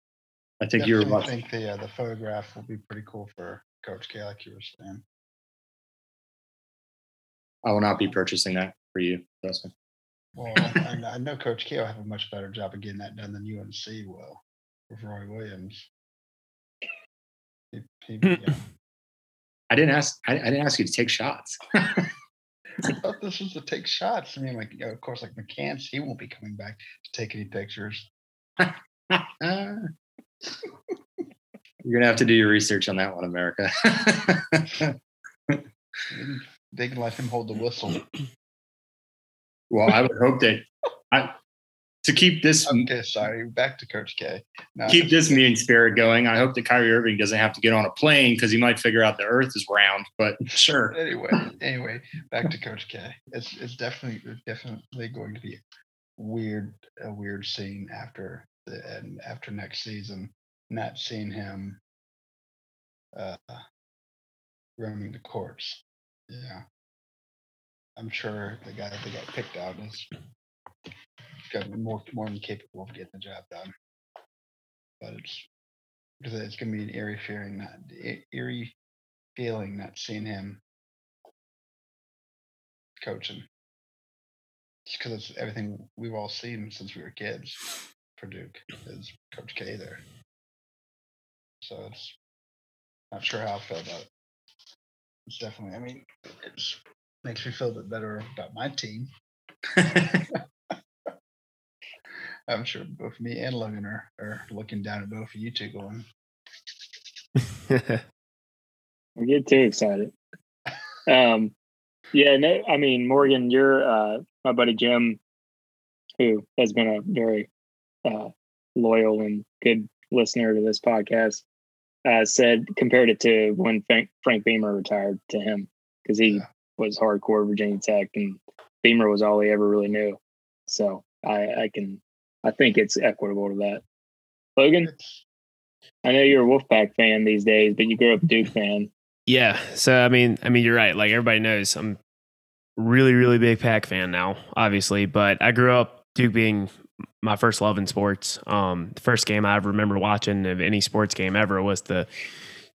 I think you're. Definitely about- think the uh, the photograph will be pretty cool for Coach K, like you were saying. I will not be purchasing that for you, Dustin. Well, I, I know Coach K will have a much better job of getting that done than UNC will with Roy Williams. He, he, hmm. yeah. I didn't ask. I, I didn't ask you to take shots. I thought this was to take shots. I mean, like, you know, of course, like McCants, he won't be coming back to take any pictures. You're gonna have to do your research on that one, America. They can let him hold the whistle. well, I would hope that I to keep this Okay, sorry. Back to Coach K. No, keep this mean spirit going. I hope that Kyrie Irving doesn't have to get on a plane because he might figure out the Earth is round. But sure, anyway, anyway, back to Coach K. It's it's definitely definitely going to be weird a weird scene after the and after next season, not seeing him uh roaming the courts. Yeah. I'm sure the guy that they got picked out is got more more than capable of getting the job done. But it's because it's gonna be an eerie feeling not eerie feeling not seeing him coaching. Just because it's everything we've all seen since we were kids for Duke is Coach K there. So it's not sure how I feel about it. It's definitely I mean it's makes me feel a bit better about my team. I'm sure both me and Logan are, are looking down at both of you two going, We get too excited. Um, yeah, no, I mean Morgan, you're uh, my buddy Jim, who has been a very uh, loyal and good listener to this podcast. Uh, said compared it to when Frank, Frank Beamer retired to him because he Yeah. Was hardcore Virginia Tech and Beamer was all he ever really knew. So I, I can I think it's equitable to that. Logan, I know you're a Wolfpack fan these days, but you grew up a Duke fan. Yeah. So I mean, I mean, you're right. Like everybody knows, I'm really, really big Pack fan now, obviously. But I grew up Duke being my first love in sports. Um, the first game I remember watching of any sports game ever was the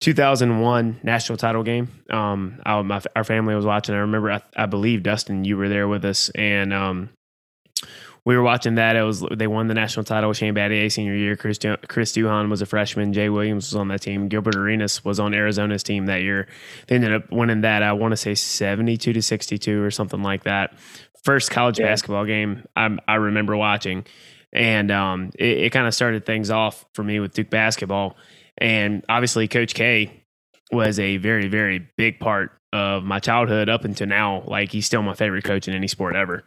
2001 national title game. Um, I, my, our family was watching. I remember, I, I, believe Dustin, you were there with us, and um, we were watching that. It was they won the national title. Shane Battier senior year. Chris Chris Duhon was a freshman. Jay Williams was on that team. Gilbert Arenas was on Arizona's team that year. They ended up winning that. I want to say 72 to 62 or something like that. First college yeah. basketball game I, I remember watching, and um, it, it kind of started things off for me with Duke basketball and obviously, Coach K was a very, very big part of my childhood up until now. Like, he's still my favorite coach in any sport ever.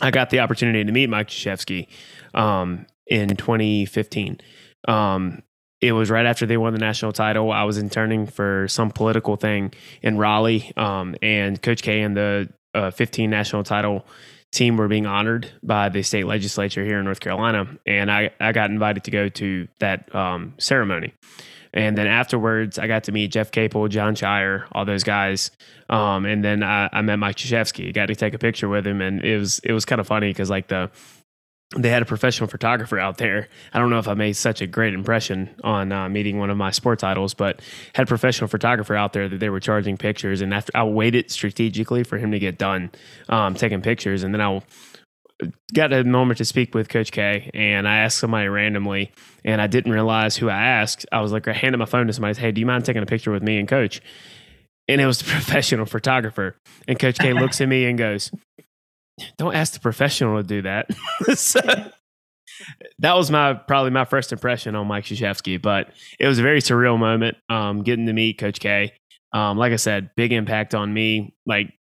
I got the opportunity to meet Mike Krzyzewski um, in 2015. Um, it was right after they won the national title. I was interning for some political thing in Raleigh, um, and Coach K and the uh, 15 national title team were being honored by the state legislature here in North Carolina, and I, I got invited to go to that um, ceremony. And then afterwards, I got to meet Jeff Capel, John Scheyer, all those guys. Um, and then I, I, met Mike Krzyzewski. Got to take a picture with him, and it was it was kind of funny because like the they had a professional photographer out there. I don't know if I made such a great impression on uh, meeting one of my sports idols, but had a professional photographer out there that they were charging pictures. And after I waited strategically for him to get done um, taking pictures, and then I got a moment to speak with Coach K, and I asked somebody randomly, and I didn't realize who I asked. I was like, I handed my phone to somebody, "Hey, do you mind taking a picture with me and Coach?" And it was the professional photographer. And Coach K looks at me and goes, don't ask the professional to do that. so, that was my probably my first impression on Mike Krzyzewski, but it was a very surreal moment um, getting to meet Coach K. Um, like I said, big impact on me. Like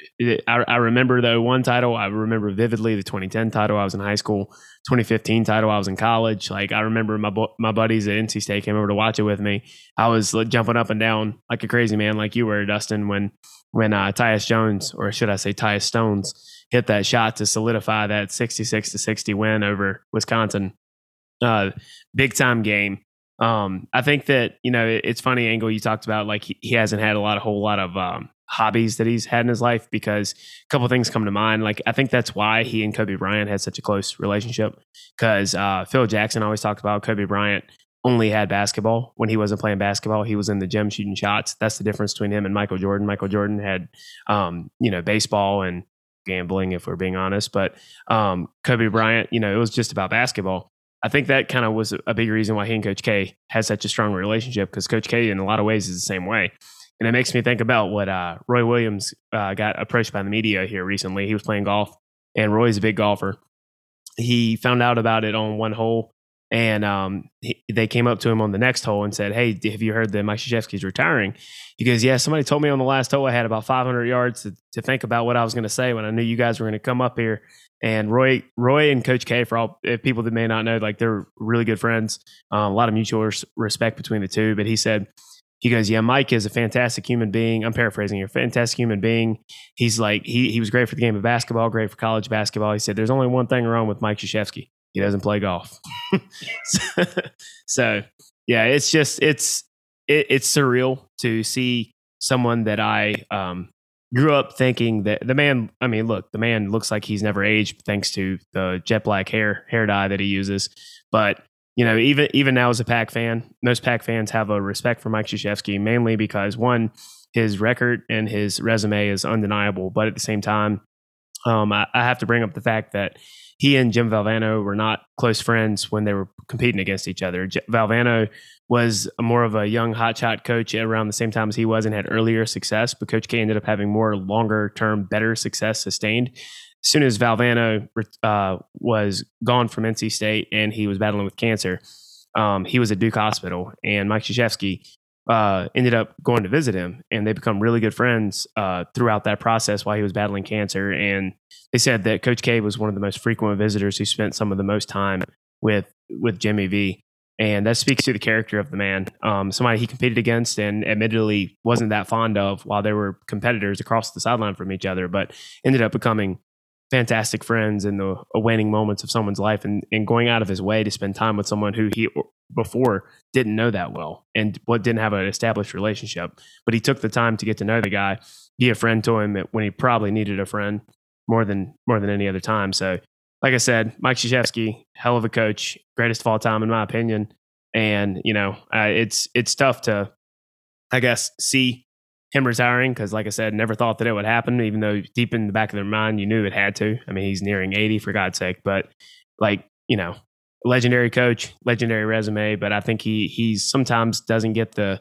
I, I, remember though one title, I remember vividly the 2010 title. I was in high school. 2015 title, I was in college. Like I remember my my buddies at NC State came over to watch it with me. I was like, jumping up and down like a crazy man, like you were, Dustin, when when uh, Tyus Jones, or should I say Tyus Stones, hit that shot to solidify that 66 to 60 win over Wisconsin. Uh, big time game. Um, I think that, you know, it, it's funny, Engel, you talked about like he, he, hasn't had a lot, a whole lot of um, hobbies that he's had in his life because a couple things come to mind. Like, I think that's why he and Kobe Bryant had such a close relationship because uh, Phil Jackson always talked about Kobe Bryant only had basketball when he wasn't playing basketball. He was in the gym shooting shots. That's the difference between him and Michael Jordan. Michael Jordan had, um, you know, baseball and gambling, if we're being honest. But um, Kobe Bryant, you know, it was just about basketball. I think that kind of was a big reason why he and Coach K had such a strong relationship because Coach K, in a lot of ways, is the same way. And it makes me think about what uh, Roy Williams uh, got approached by the media here recently. He was playing golf, and Roy's a big golfer. He found out about it on one hole and um, he, they came up to him on the next hole and said, "Hey, have you heard that Mike Krzyzewski's retiring?" He goes, "Yeah, somebody told me on the last hole I had about 500 yards to, to think about what I was going to say when I knew you guys were going to come up here." And Roy, Roy, and Coach K, for all people that may not know, like they're really good friends. Um, a lot of mutual res- respect between the two. But he said, he goes, "Yeah, Mike is a fantastic human being. I'm paraphrasing here. Fantastic human being. He's like he he was great for the game of basketball, great for college basketball. He said, "There's only one thing wrong with Mike Krzyzewski he doesn't play golf. so, so, yeah, it's just it's it, it's surreal to see someone that I um, grew up thinking that the man. I mean, look, the man looks like he's never aged thanks to the jet black hair hair dye that he uses. But you know, even even now as a Pack fan, most Pack fans have a respect for Mike Krzyzewski mainly because one, his record and his resume is undeniable, but at the same time, um, I, I have to bring up the fact that he and Jim Valvano were not close friends when they were competing against each other. J- Valvano was more of a young hotshot coach around the same time as he was and had earlier success, but Coach K ended up having more longer term, better success sustained. As soon as Valvano uh, was gone from NC State and he was battling with cancer, um, he was at Duke Hospital, and Mike Krzyzewski uh, ended up going to visit him, and they become really good friends uh, throughout that process while he was battling cancer. And they said that Coach K was one of the most frequent visitors who spent some of the most time with with Jimmy V. And that speaks to the character of the man. Um, somebody he competed against and admittedly wasn't that fond of while they were competitors across the sideline from each other, but ended up becoming fantastic friends in the waning moments of someone's life and, and going out of his way to spend time with someone who he before didn't know that well and what didn't have an established relationship. But he took the time to get to know the guy, be a friend to him when he probably needed a friend more than more than any other time. So, like I said, Mike Krzyzewski, hell of a coach, greatest of all time in my opinion. And you know, uh, it's it's tough to I guess, see him retiring because, like I said, never thought that it would happen, even though deep in the back of their mind, you knew it had to. I mean, he's nearing 80 for God's sake, but like, you know, legendary coach, legendary resume, but I think he he's sometimes doesn't get the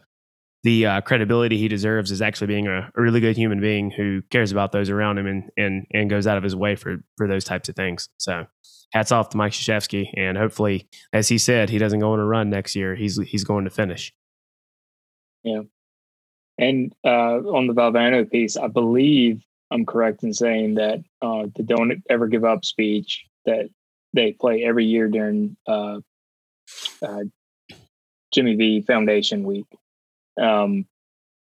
the uh, credibility he deserves as actually being a, a, really good human being who cares about those around him and and and goes out of his way for for those types of things. So, hats off to Mike Krzyzewski, and hopefully, as he said, he doesn't go on a run next year. He's he's going to finish. Yeah, and uh, on the Valvano piece, I believe I'm correct in saying that uh, the "Don't Ever Give Up" speech that they play every year during uh, uh Jimmy V Foundation Week um,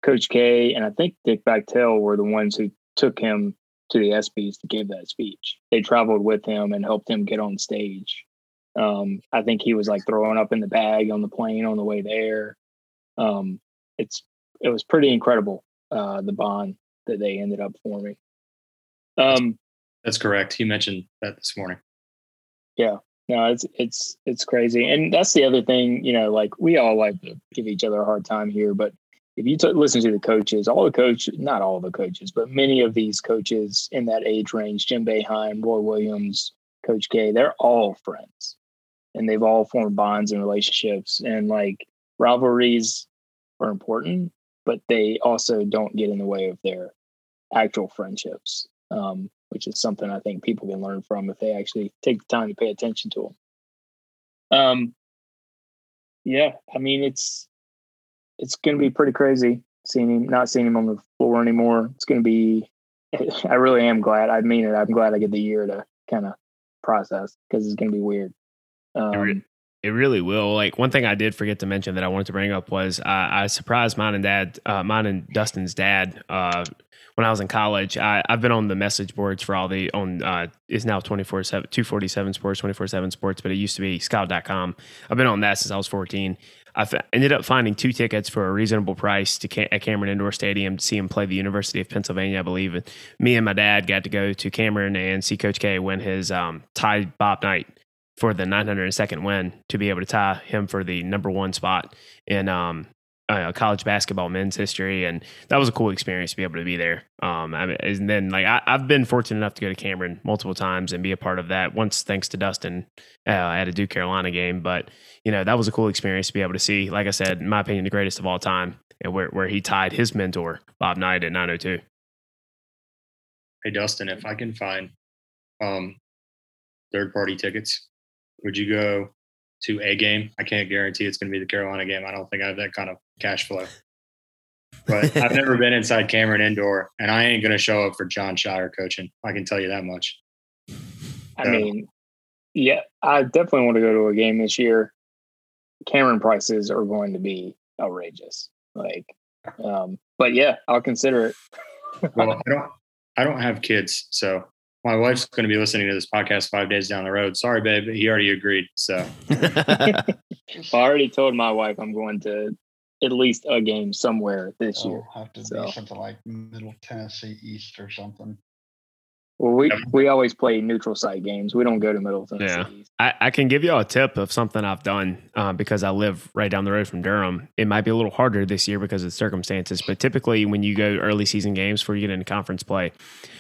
Coach K and I think Dick Bachtel were the ones who took him to the ESPYS to give that speech. They traveled with him and helped him get on stage. Um, I think he was like throwing up in the bag on the plane on the way there. Um, it's it was pretty incredible uh, the bond that they ended up forming. Um, that's correct. You mentioned that this morning. Yeah, no, it's it's it's crazy, and that's the other thing. You know, like we all like to give each other a hard time here, but if you t- listen to the coaches, all the coaches, not all the coaches, but many of these coaches in that age range, Jim Boeheim, Roy Williams, Coach K, they're all friends, and they've all formed bonds and relationships, and like rivalries are important, but they also don't get in the way of their actual friendships. Um, which is something I think people can learn from if they actually take the time to pay attention to them. Um, yeah, I mean it's it's going to be pretty crazy seeing him, not seeing him on the floor anymore. It's going to be. I really am glad. I mean it. I'm glad I get the year to kind of process because it's going to be weird. Um, it really will. Like one thing I did forget to mention that I wanted to bring up was uh, I surprised mine and dad, uh, mine and Dustin's dad, uh, when I was in college. I, have been on the message boards for all the on uh, is now 24 7 247 sports 24 7 sports but it used to be scout.com i've been on that since i was 14 i f- ended up finding two tickets for a reasonable price to at cameron indoor stadium to see him play the university of pennsylvania i believe and me and my dad got to go to cameron and see coach k win his um, tie bob knight for the 902nd win to be able to tie him for the number one spot in um, uh, college basketball men's history, and that was a cool experience to be able to be there. Um, I mean, and then like I, have been fortunate enough to go to Cameron multiple times and be a part of that. Once thanks to Dustin uh, at a Duke Carolina game, but you know that was a cool experience to be able to see. Like I said, in my opinion, the greatest of all time, and where where he tied his mentor Bob Knight at 902. Hey Dustin, if I can find um, third party tickets, would you go to a game. I can't guarantee it's going to be the Carolina game. I don't think I have that kind of cash flow. But I've never been inside Cameron Indoor, and I ain't going to show up for Jon Scheyer coaching. I can tell you that much. I mean, yeah, I definitely want to go to a game this year. Cameron prices are going to be outrageous. Like, um, but yeah, I'll consider it. well, I don't, I don't have kids, so my wife's going to be listening to this podcast five days down the road. Sorry, babe, he already agreed. So I already told my wife I'm going to at least a game somewhere this It'll year. Have to so. be something like Middle Tennessee East or something. Well, we we always play neutral site games. We don't go to Middle Tennessee. Yeah, I, I can give you a tip of something I've done uh, because I live right down the road from Durham. It might be a little harder this year because of the circumstances, but typically when you go early season games before you get into conference play,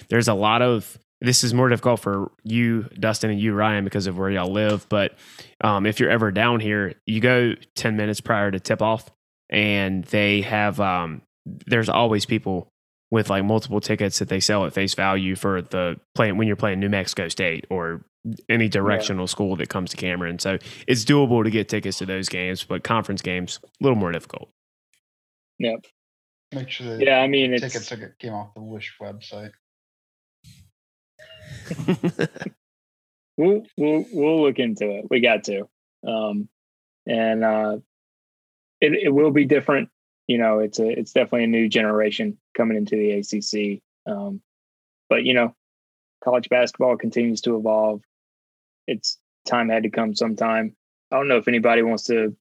there's a lot of this is more difficult for you, Dustin, and you, Ryan, because of where y'all live. But um, if you're ever down here, you go 10 minutes prior to tip off, and they have, um, there's always people with like multiple tickets that they sell at face value for the playing when you're playing New Mexico State or any directional yeah. school that comes to Cameron. So it's doable to get tickets to those games, but conference games, a little more difficult. Yep. Make sure yeah, I mean, tickets came off the Wish website. we'll we'll we'll look into it. We got to, um, and uh, it it will be different. You know, it's a it's definitely a new generation coming into the ACC. Um, but you know, college basketball continues to evolve. It's time had to come sometime. I don't know if anybody wants to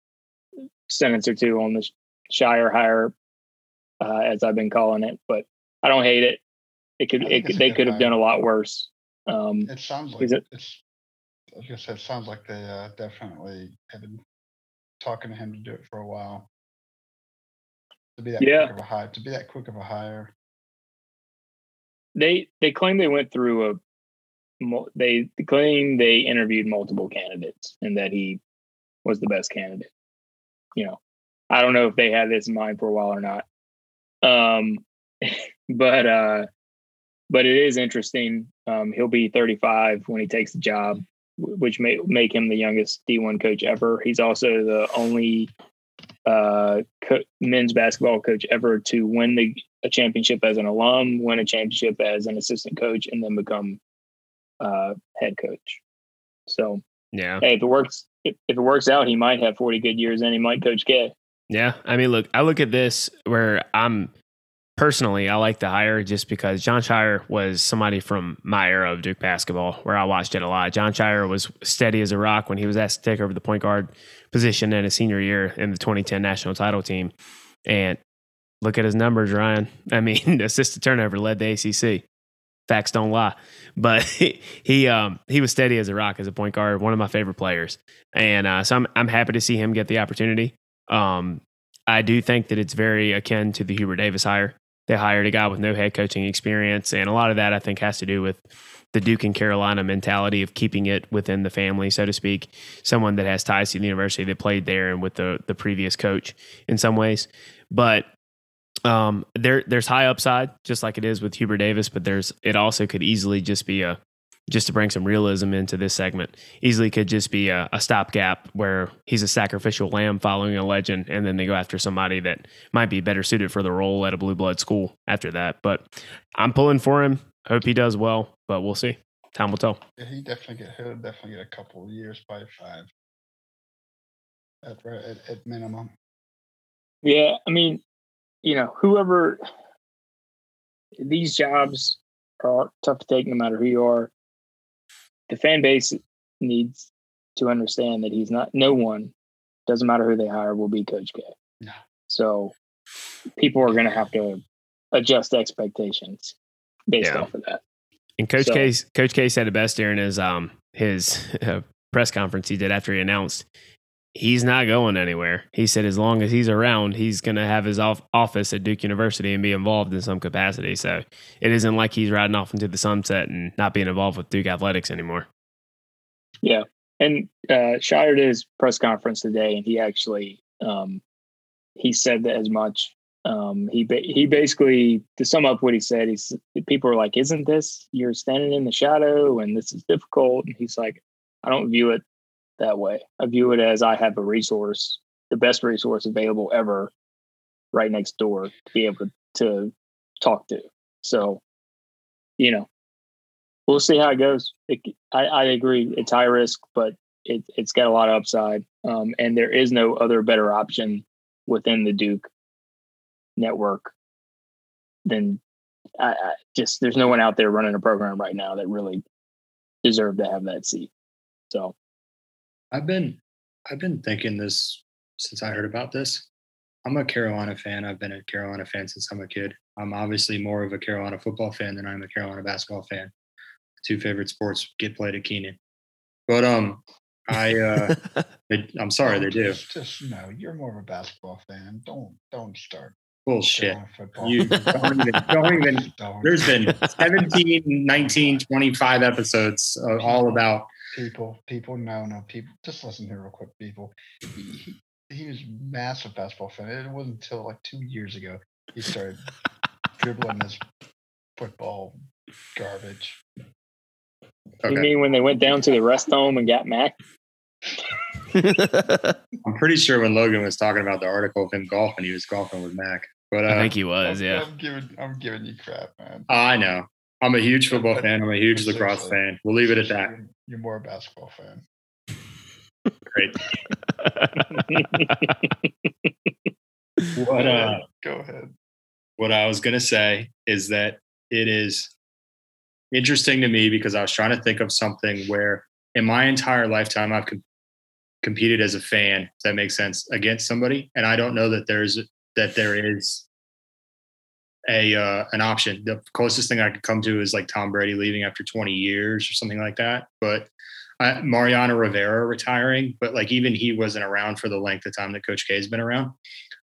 sentence or two on the Scheyer hire, uh, as I've been calling it, but I don't hate it. It could, it could they could have done a lot worse. Um, it sounds like it, it's. Like I said, it sounds like they uh, definitely have been talking to him to do it for a while. to be that Yeah. quick of a hire. To be that quick of a hire. they they claim they went through a they claim they interviewed multiple candidates and that he was the best candidate. You know, I don't know if they had this in mind for a while or not. Um, but uh, but it is interesting. Um, he'll be 35 when he takes the job, which may make him the youngest D1 coach ever. He's also the only uh, co- men's basketball coach ever to win the a championship as an alum, win a championship as an assistant coach, and then become uh, head coach. So Yeah. hey, if it works, if, if it works out, he might have 40 good years and he might coach K. Yeah. I mean, look, I look at this where I'm personally, I like the hire just because John Scheyer was somebody from my era of Duke basketball where I watched it a lot. John Scheyer was steady as a rock when he was asked to take over the point guard position in his senior year in the 2010 national title team. And look at his numbers, Ryan. I mean, assist to turnover led the ACC. Facts don't lie, but he, he um he was steady as a rock as a point guard, one of my favorite players, and uh, so I'm I'm happy to see him get the opportunity. Um, I do think that it's very akin to the Hubert Davis hire. They hired a guy with no head coaching experience, and a lot of that I think has to do with the Duke and Carolina mentality of keeping it within the family, so to speak. Someone that has ties to the university that played there and with the the previous coach in some ways, but um, there there's high upside, just like it is with Hubert Davis, but there's it also could easily just be a just to bring some realism into this segment, easily could just be a, a stopgap where he's a sacrificial lamb following a legend, and then they go after somebody that might be better suited for the role at a blue blood school after that. But I'm pulling for him. Hope he does well, but we'll see. Time will tell. Yeah, he definitely get he'll definitely get a couple of years, probably five. At at, at minimum. Yeah, I mean, you know, whoever these jobs are tough to take no matter who you are. The fan base needs to understand that he's not no one, doesn't matter who they hire, will be Coach K. No. So people are gonna have to adjust expectations based Yeah. off of that. And Coach So- K, Coach K said it best during his um his uh, press conference he did after he announced he's not going anywhere. He said as long as he's around, he's going to have his off- office at Duke University and be involved in some capacity. So it isn't like he's riding off into the sunset and not being involved with Duke athletics anymore. Yeah. And uh, Scheyer did his press conference today, and he actually um, he said that as much. Um, he ba- he basically to sum up what he said, he's people are like, "Isn't this you're standing in the shadow and this is difficult?" And he's like, "I don't view it that way. I view it as I have a resource, the best resource available ever, right next door to be able to talk to." So, you know, we'll see how it goes. It, I, I agree. It's high risk, but it, it's got a lot of upside. Um, and there is no other better option within the Duke network than I, I just there's no one out there running a program right now that really deserve to have that seat. So I've been I've been thinking this since I heard about this. I'm a Carolina fan. I've been a Carolina fan since I'm a kid. I'm obviously more of a Carolina football fan than I'm a Carolina basketball fan. Two favorite sports get played at Kenan. But um I uh they, I'm sorry they Don't. Just, just no, you're more of a basketball fan. Don't don't start. Bullshit. You don't even, don't even Don't. there's been 17, 19, 25 episodes uh, all about people people no no people just listen here real quick people he, he, he was massive basketball fan it wasn't until like two years ago he started dribbling this football garbage you mean when they went down to the rest home and got Mac? I'm pretty sure when Logan was talking about the article of him golfing, he was golfing with Mac. But uh, I think he was, I'm, yeah. I'm giving i'm giving you crap man I know. I'm a huge football fan. I'm a huge lacrosse fan. We'll leave it at that. You're, you're more a basketball fan Great. What uh go ahead what I was gonna say is that it is interesting to me because I was trying to think of something where in my entire lifetime I've com- competed as a fan, if that makes sense, against somebody, and I don't know that there's that there is a uh, an option. The closest thing I could come to is like Tom Brady leaving after 20 years or something like that. But uh, Mariano Rivera retiring, but like even he wasn't around for the length of time that Coach K has been around.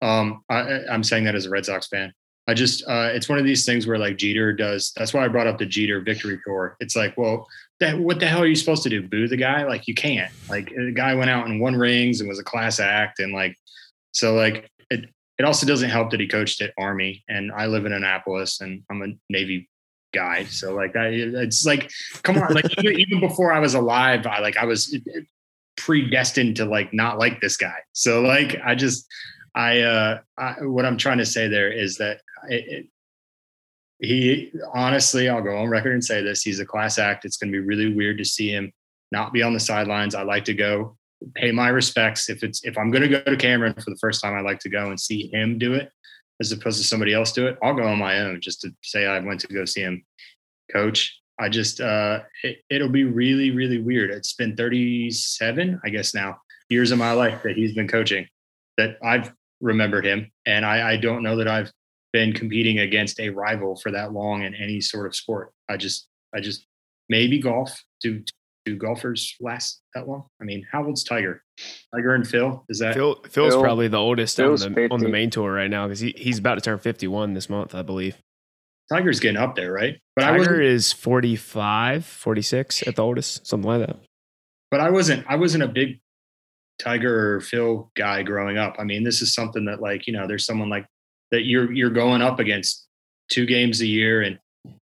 Um, I, I'm saying that as a Red Sox fan. I just, uh, it's one of these things where like Jeter does. That's why I brought up the Jeter victory tour. It's like, well, that what the hell are you supposed to do? Boo the guy? Like you can't. Like the guy went out and won rings and was a class act, and like, so like it. Also doesn't help that he coached at Army, and I live in Annapolis, and I'm a Navy guy. So like that, it's like, come on, like even, even before I was alive, I like I was predestined to like not like this guy. So like I just I uh I, what I'm trying to say there is that it, it, he honestly, I'll go on record and say this: he's a class act. It's going to be really weird to see him not be on the sidelines. I like to go pay my respects. If it's if I'm going to go to Cameron for the first time, I like to go and see him do it as opposed to somebody else do it. I'll go on my own just to say I went to go see him coach. I just uh, it, it'll be really really weird. It's been 37, I guess now years of my life that he's been coaching that I've remembered him, and I, I don't know that I've been competing against a rival for that long in any sort of sport. I just I just maybe golf. Do do golfers last that long? I mean, how old's Tiger? Tiger and Phil is that Phil? Phil's Phil- probably the oldest on the, on the main tour right now because he, he's about to turn 51 this month, I believe. Tiger's getting up there, right? But I Tiger wasn't. is 45, 46 at the oldest, something like that. But I wasn't. I wasn't a big Tiger or Phil guy growing up. I mean, this is something that like you know, there's someone like that you're you're going up against two games a year and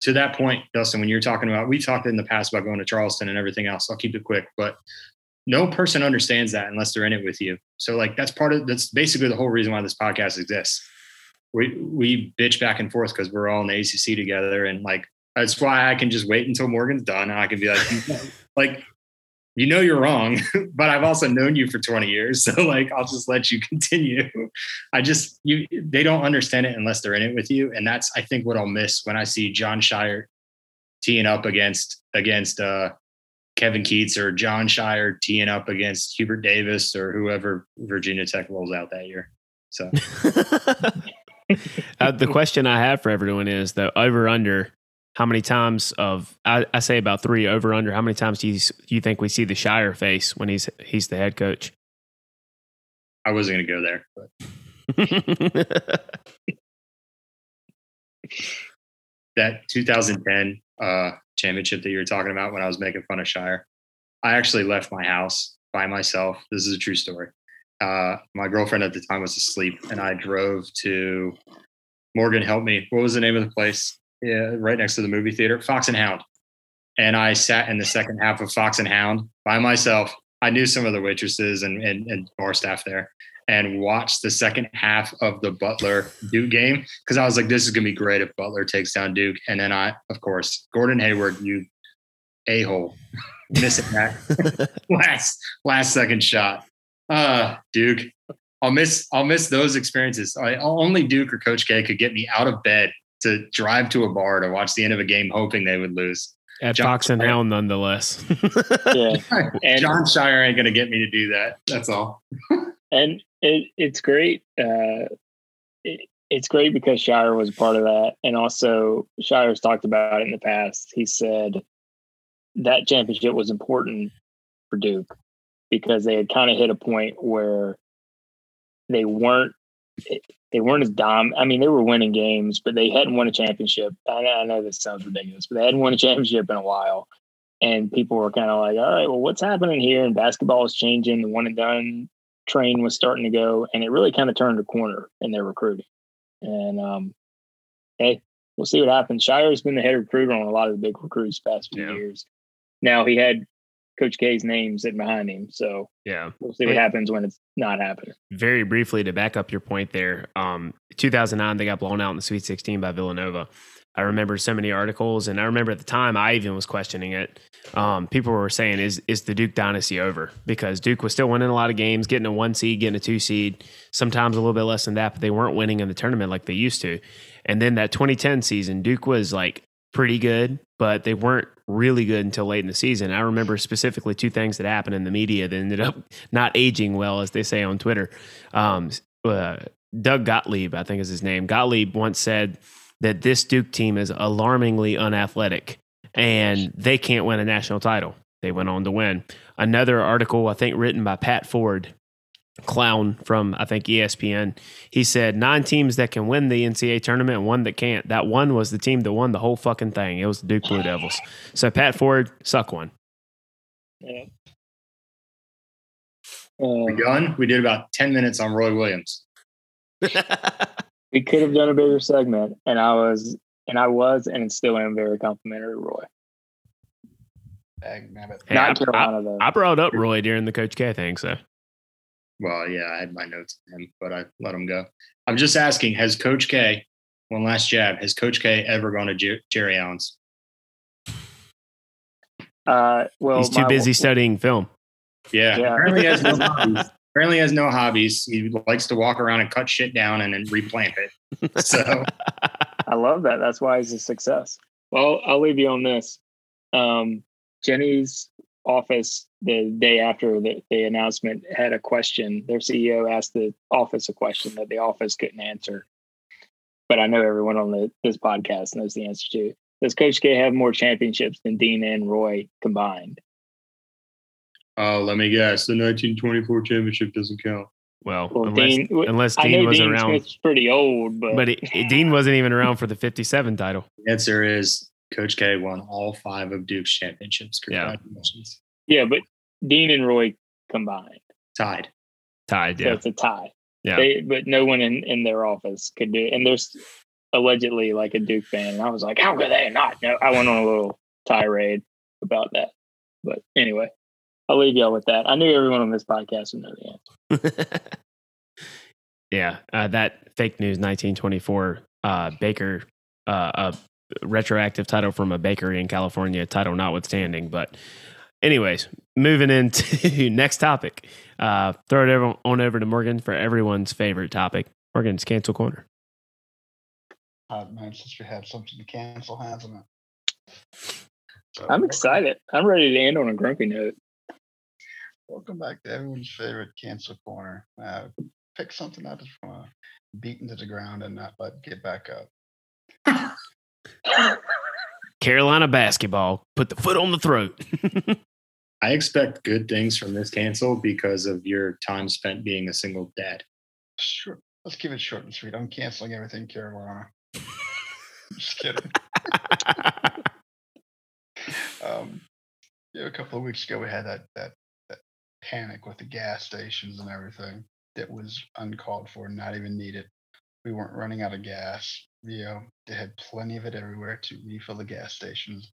to that point, Dustin, when you're talking about, we talked in the past about going to Charleston and everything else. I'll keep it quick, but no person understands that unless they're in it with you. So, like, that's part of that's basically the whole reason why this podcast exists. We we bitch back and forth because we're all in the ACC together, and like that's why I can just wait until Morgan's done, and I can be like, like, you know, you're wrong, but I've also known you for 20 years, so like, I'll just let you continue. I just you they don't understand it unless they're in it with you, and that's I think what I'll miss when I see John Scheyer teeing up against against uh, Kevin Keatts or John Scheyer teeing up against Hubert Davis or whoever Virginia Tech rolls out that year. So uh, the question I have for everyone is the over under. How many times of I, I say about three over under? How many times do you, do you think we see the Scheyer face when he's he's the head coach? I wasn't going to go there, but that 2010 uh, championship that you were talking about when I was making fun of Scheyer, I actually left my house by myself. This is a true story. Uh, my girlfriend at the time was asleep, and I drove to Morgan. Help me. What was the name of the place? Yeah, right next to the movie theater, Fox and Hound. And I sat in the second half of Fox and Hound by myself. I knew some of the waitresses and, and, and bar staff there and watched the second half of the Butler Duke game because I was like, this is going to be great if Butler takes down Duke. And then I, of course, Gordon Hayward, you a hole, missing that last last second shot. Uh, Duke, I'll miss I'll miss those experiences. I, only Duke or Coach K could get me out of bed to drive to a bar to watch the end of a game, hoping they would lose. At John Fox and Scheyer. Hound, nonetheless. Yeah. And- John Scheyer ain't going to get me to do that. That's all. and it, it's great. Uh, it, it's great because Scheyer was a part of that, and also Scheyer's talked about it in the past. He said that championship was important for Duke because they had kind of hit a point where they weren't they weren't as dom. I mean, they were winning games, but they hadn't won a championship. I, I know this sounds ridiculous, but they hadn't won a championship in a while. And people were kind of like, all right, well, what's happening here? And basketball is changing. The one and done train was starting to go, and it really kind of turned a corner in their recruiting. And um, hey, we'll see what happens. Scheyer's been the head recruiter on a lot of the big recruits past few Yeah. years. Now he had Coach K's name sitting behind him, so yeah. we'll see what happens when it's not happening. very briefly to back up your point there, um, 2009 they got blown out in the Sweet 16 by Villanova. I remember so many articles, and I remember at the time I even was questioning it. Um, people were saying, "Is is the Duke dynasty over?" Because Duke was still winning a lot of games, getting a one seed, getting a two seed, sometimes a little bit less than that, but they weren't winning in the tournament like they used to. And then that 2010 season, Duke was like pretty good, but they weren't really good until late in the season. I remember specifically two things that happened in the media that ended up not aging well, as they say on Twitter. Um, uh, Doug Gottlieb, I think is his name. Gottlieb once said that this Duke team is alarmingly unathletic and they can't win a national title. They went on to win. Another article, I think, written by Pat Forde clown from I think ESPN. He said nine teams that can win the NCAA tournament and one that can't. That one was the team that won the whole fucking thing. It was the Duke Blue Devils. So Pat Forde, suck one. Yeah. We Um, done? We did about 10 minutes on Roy Williams. we could have done a bigger segment, and I was, and I was, and still am very complimentary, of Roy. Hey, Not I- Carolina though. I brought up Roy during the Coach K thing, so Well, yeah, I had my notes on him, but I let him go. I'm just asking, has Coach K, one last jab, has Coach K ever gone to Jer- Jerry Allen's? uh, well, he's too my- busy studying film. Yeah. Yeah. Apparently has no hobbies. Apparently he has no hobbies. He likes to walk around and cut shit down and then replant it. So I love that. That's why he's a success. Well, I'll leave you on this. Um, Jenny's office the day after the, the announcement had a question. Their CEO asked the office a question that the office couldn't answer. But I know everyone on the, this podcast knows the answer to. Does Coach K have more championships than Dean and Roy combined? oh, let me guess. The 1924 championship doesn't count. Well, Well, unless, Dean, unless I Dean know was Dean around, Smith's pretty old, but, but it, Dean wasn't even around for the '57 title. The answer is Coach K won all five of Duke's championships. Yeah. Congratulations. Yeah, but Dean and Roy combined. Tied. Tied, So yeah. it's a tie. Yeah. They, but no one in, in their office could do it. And there's allegedly like a Duke fan. And I was like, how could they not know? I went on a little tirade about that. But anyway, I'll leave y'all with that. I knew everyone on this podcast would know the answer. yeah, uh, that fake news 1924 uh, Baker, uh, a retroactive title from a bakery in California, title notwithstanding. But, anyways, moving into next topic. Uh, throw it over, on over to Morgan for everyone's favorite topic. Morgan's cancel corner. Hot man, since we had something to cancel, hasn't it? So, I'm welcome- excited. I'm ready to end on a grumpy note. Welcome back to everyone's favorite cancel corner. Uh, pick something I just want to beat into the ground and not let get back up. Carolina basketball put the foot on the throat. I expect good things from this cancel because of your time spent being a single dad. Sure. Let's keep it short and sweet. I'm canceling everything Carolina. Just kidding. Um, you know, a couple of weeks ago, we had that, that that panic with the gas stations and everything that was uncalled for, not even needed. We weren't running out of gas. You know, they had plenty of it everywhere to refill the gas stations.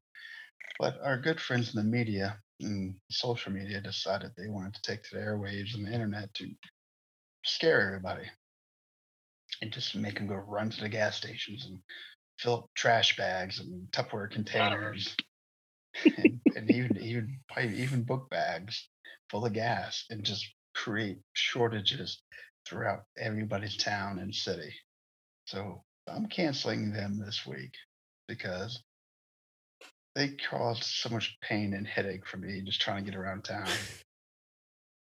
But our good friends in the media and social media decided they wanted to take to the airwaves and the internet to scare everybody and just make them go run to the gas stations and fill up trash bags and Tupperware containers and, and even even even book bags full of gas and just create shortages throughout everybody's town and city. So I'm canceling them this week because they caused so much pain and headache for me just trying to get around town.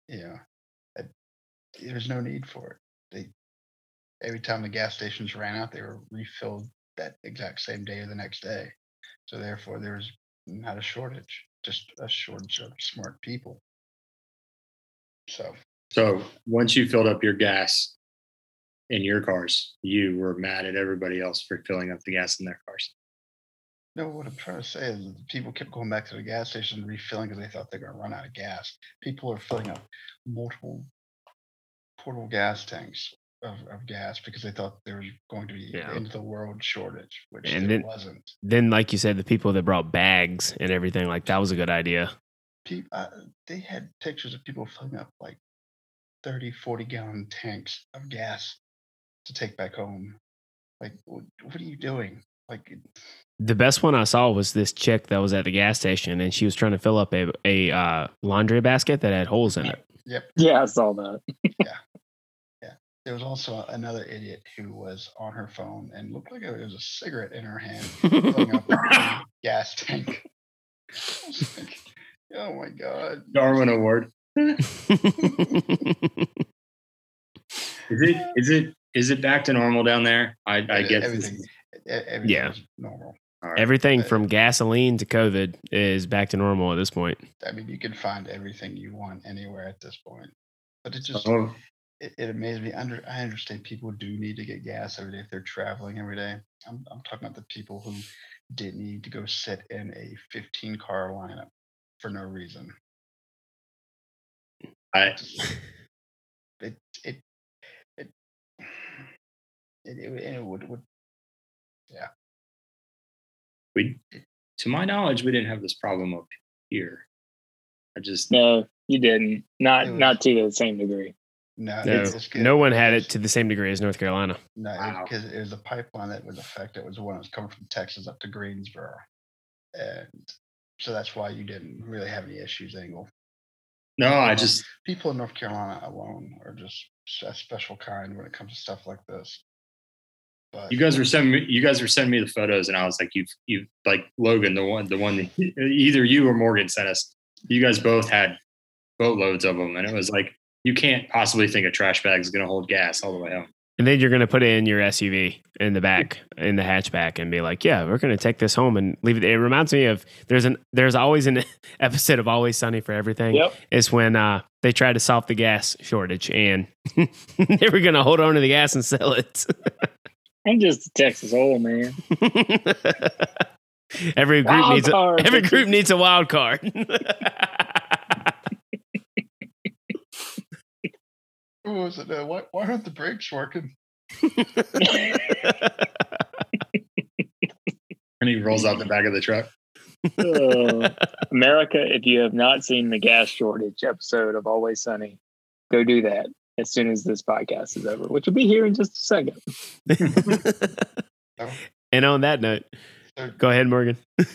You know, I- there's no need for it. They every time the gas stations ran out, they were refilled that exact same day or the next day. So therefore, there was not a shortage, just a shortage of smart people. So So once you filled up your gas in your cars, you were mad at everybody else for filling up the gas in their cars. no, what I'm trying to say is that people kept going back to the gas station and refilling because they thought they were going to run out of gas. People are filling up multiple portable gas tanks of, of gas because they thought there was going to be Yeah. end of the world shortage, which And there then- wasn't. then, like you said, the people that brought bags and everything, like that was a good idea. People, uh, they had pictures of people filling up like 30, 40 gallon tanks of gas to take back home. Like, what, what are you doing? Like, The best one I saw was this chick that was at the gas station and she was trying to fill up a, a uh, laundry basket that had holes in it. yep. Yeah, I saw that. Yeah. Yeah. There was also another idiot who was on her phone and looked like there was a cigarette in her hand, filling up a gas tank. I was like, oh my god! Darwin Award. Is it is it is it back to normal down there? I guess everything. Everything Yeah. normal. all right. Everything Uh, from gasoline to COVID is back to normal at this point. I mean, you can find everything you want anywhere at this point. but it just Oh, it, it amazed me. Under I understand people do need to get gas every day if they're traveling every day. I'm I'm talking about the people who didn't need to go sit in a 15 car lineup for no reason. I It it it it, it, it would would we, to my knowledge, we didn't have this problem up here. I just No, you didn't. Not was- not to the same degree. no No, it's just no one had it to the same degree as North Carolina. No, Wow. because it was a pipeline that was affected. It was the one that was coming from Texas up to Greensboro, and so that's why you didn't really have any issues. Angle no, I just people in North Carolina alone are just a special kind when it comes to stuff like this. But you guys were sending me you guys were sending me the photos and I was like "You've—you like Logan the one the one that either you or Morgan sent us you guys both had boatloads of them and it was like you can't possibly think a trash bag is going to hold gas all the way home. And then you're going to put it in your SUV in the back, in the hatchback, and be like, "Yeah, we're going to take this home and leave it." It reminds me of there's an there's always an episode of Always Sunny for Everything. Yep. Is when uh, they tried to solve the gas shortage and they were going to hold on to the gas and sell it. I'm just a Texas old man. every group Wild needs a, every group needs a wild card. What was it? Uh, why, why aren't the brakes working? And he rolls out the back of the truck. Uh, America, if you have not seen the gas shortage episode of Always Sunny, go do that as soon as this podcast is over, which will be here in just a second. and on that note, So go ahead, Morgan. to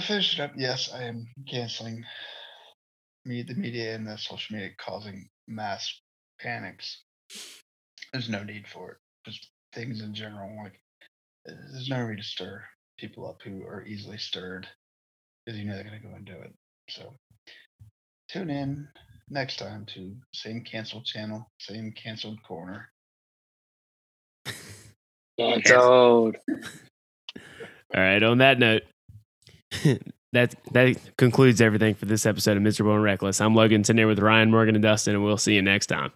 finish it up, yes, I am canceling me the media and the social media causing mass panics. There's no need for it. Just things in general, like there's no need to stir people up who are easily stirred because you know they're going to go and do it. So tune in next time to same canceled channel, same canceled corner. It's old. All right. On that note, that that concludes everything for this episode of Miserable and Reckless. I'm Logan sitting here with Ryan, Morgan, and Dustin, and we'll see you next time.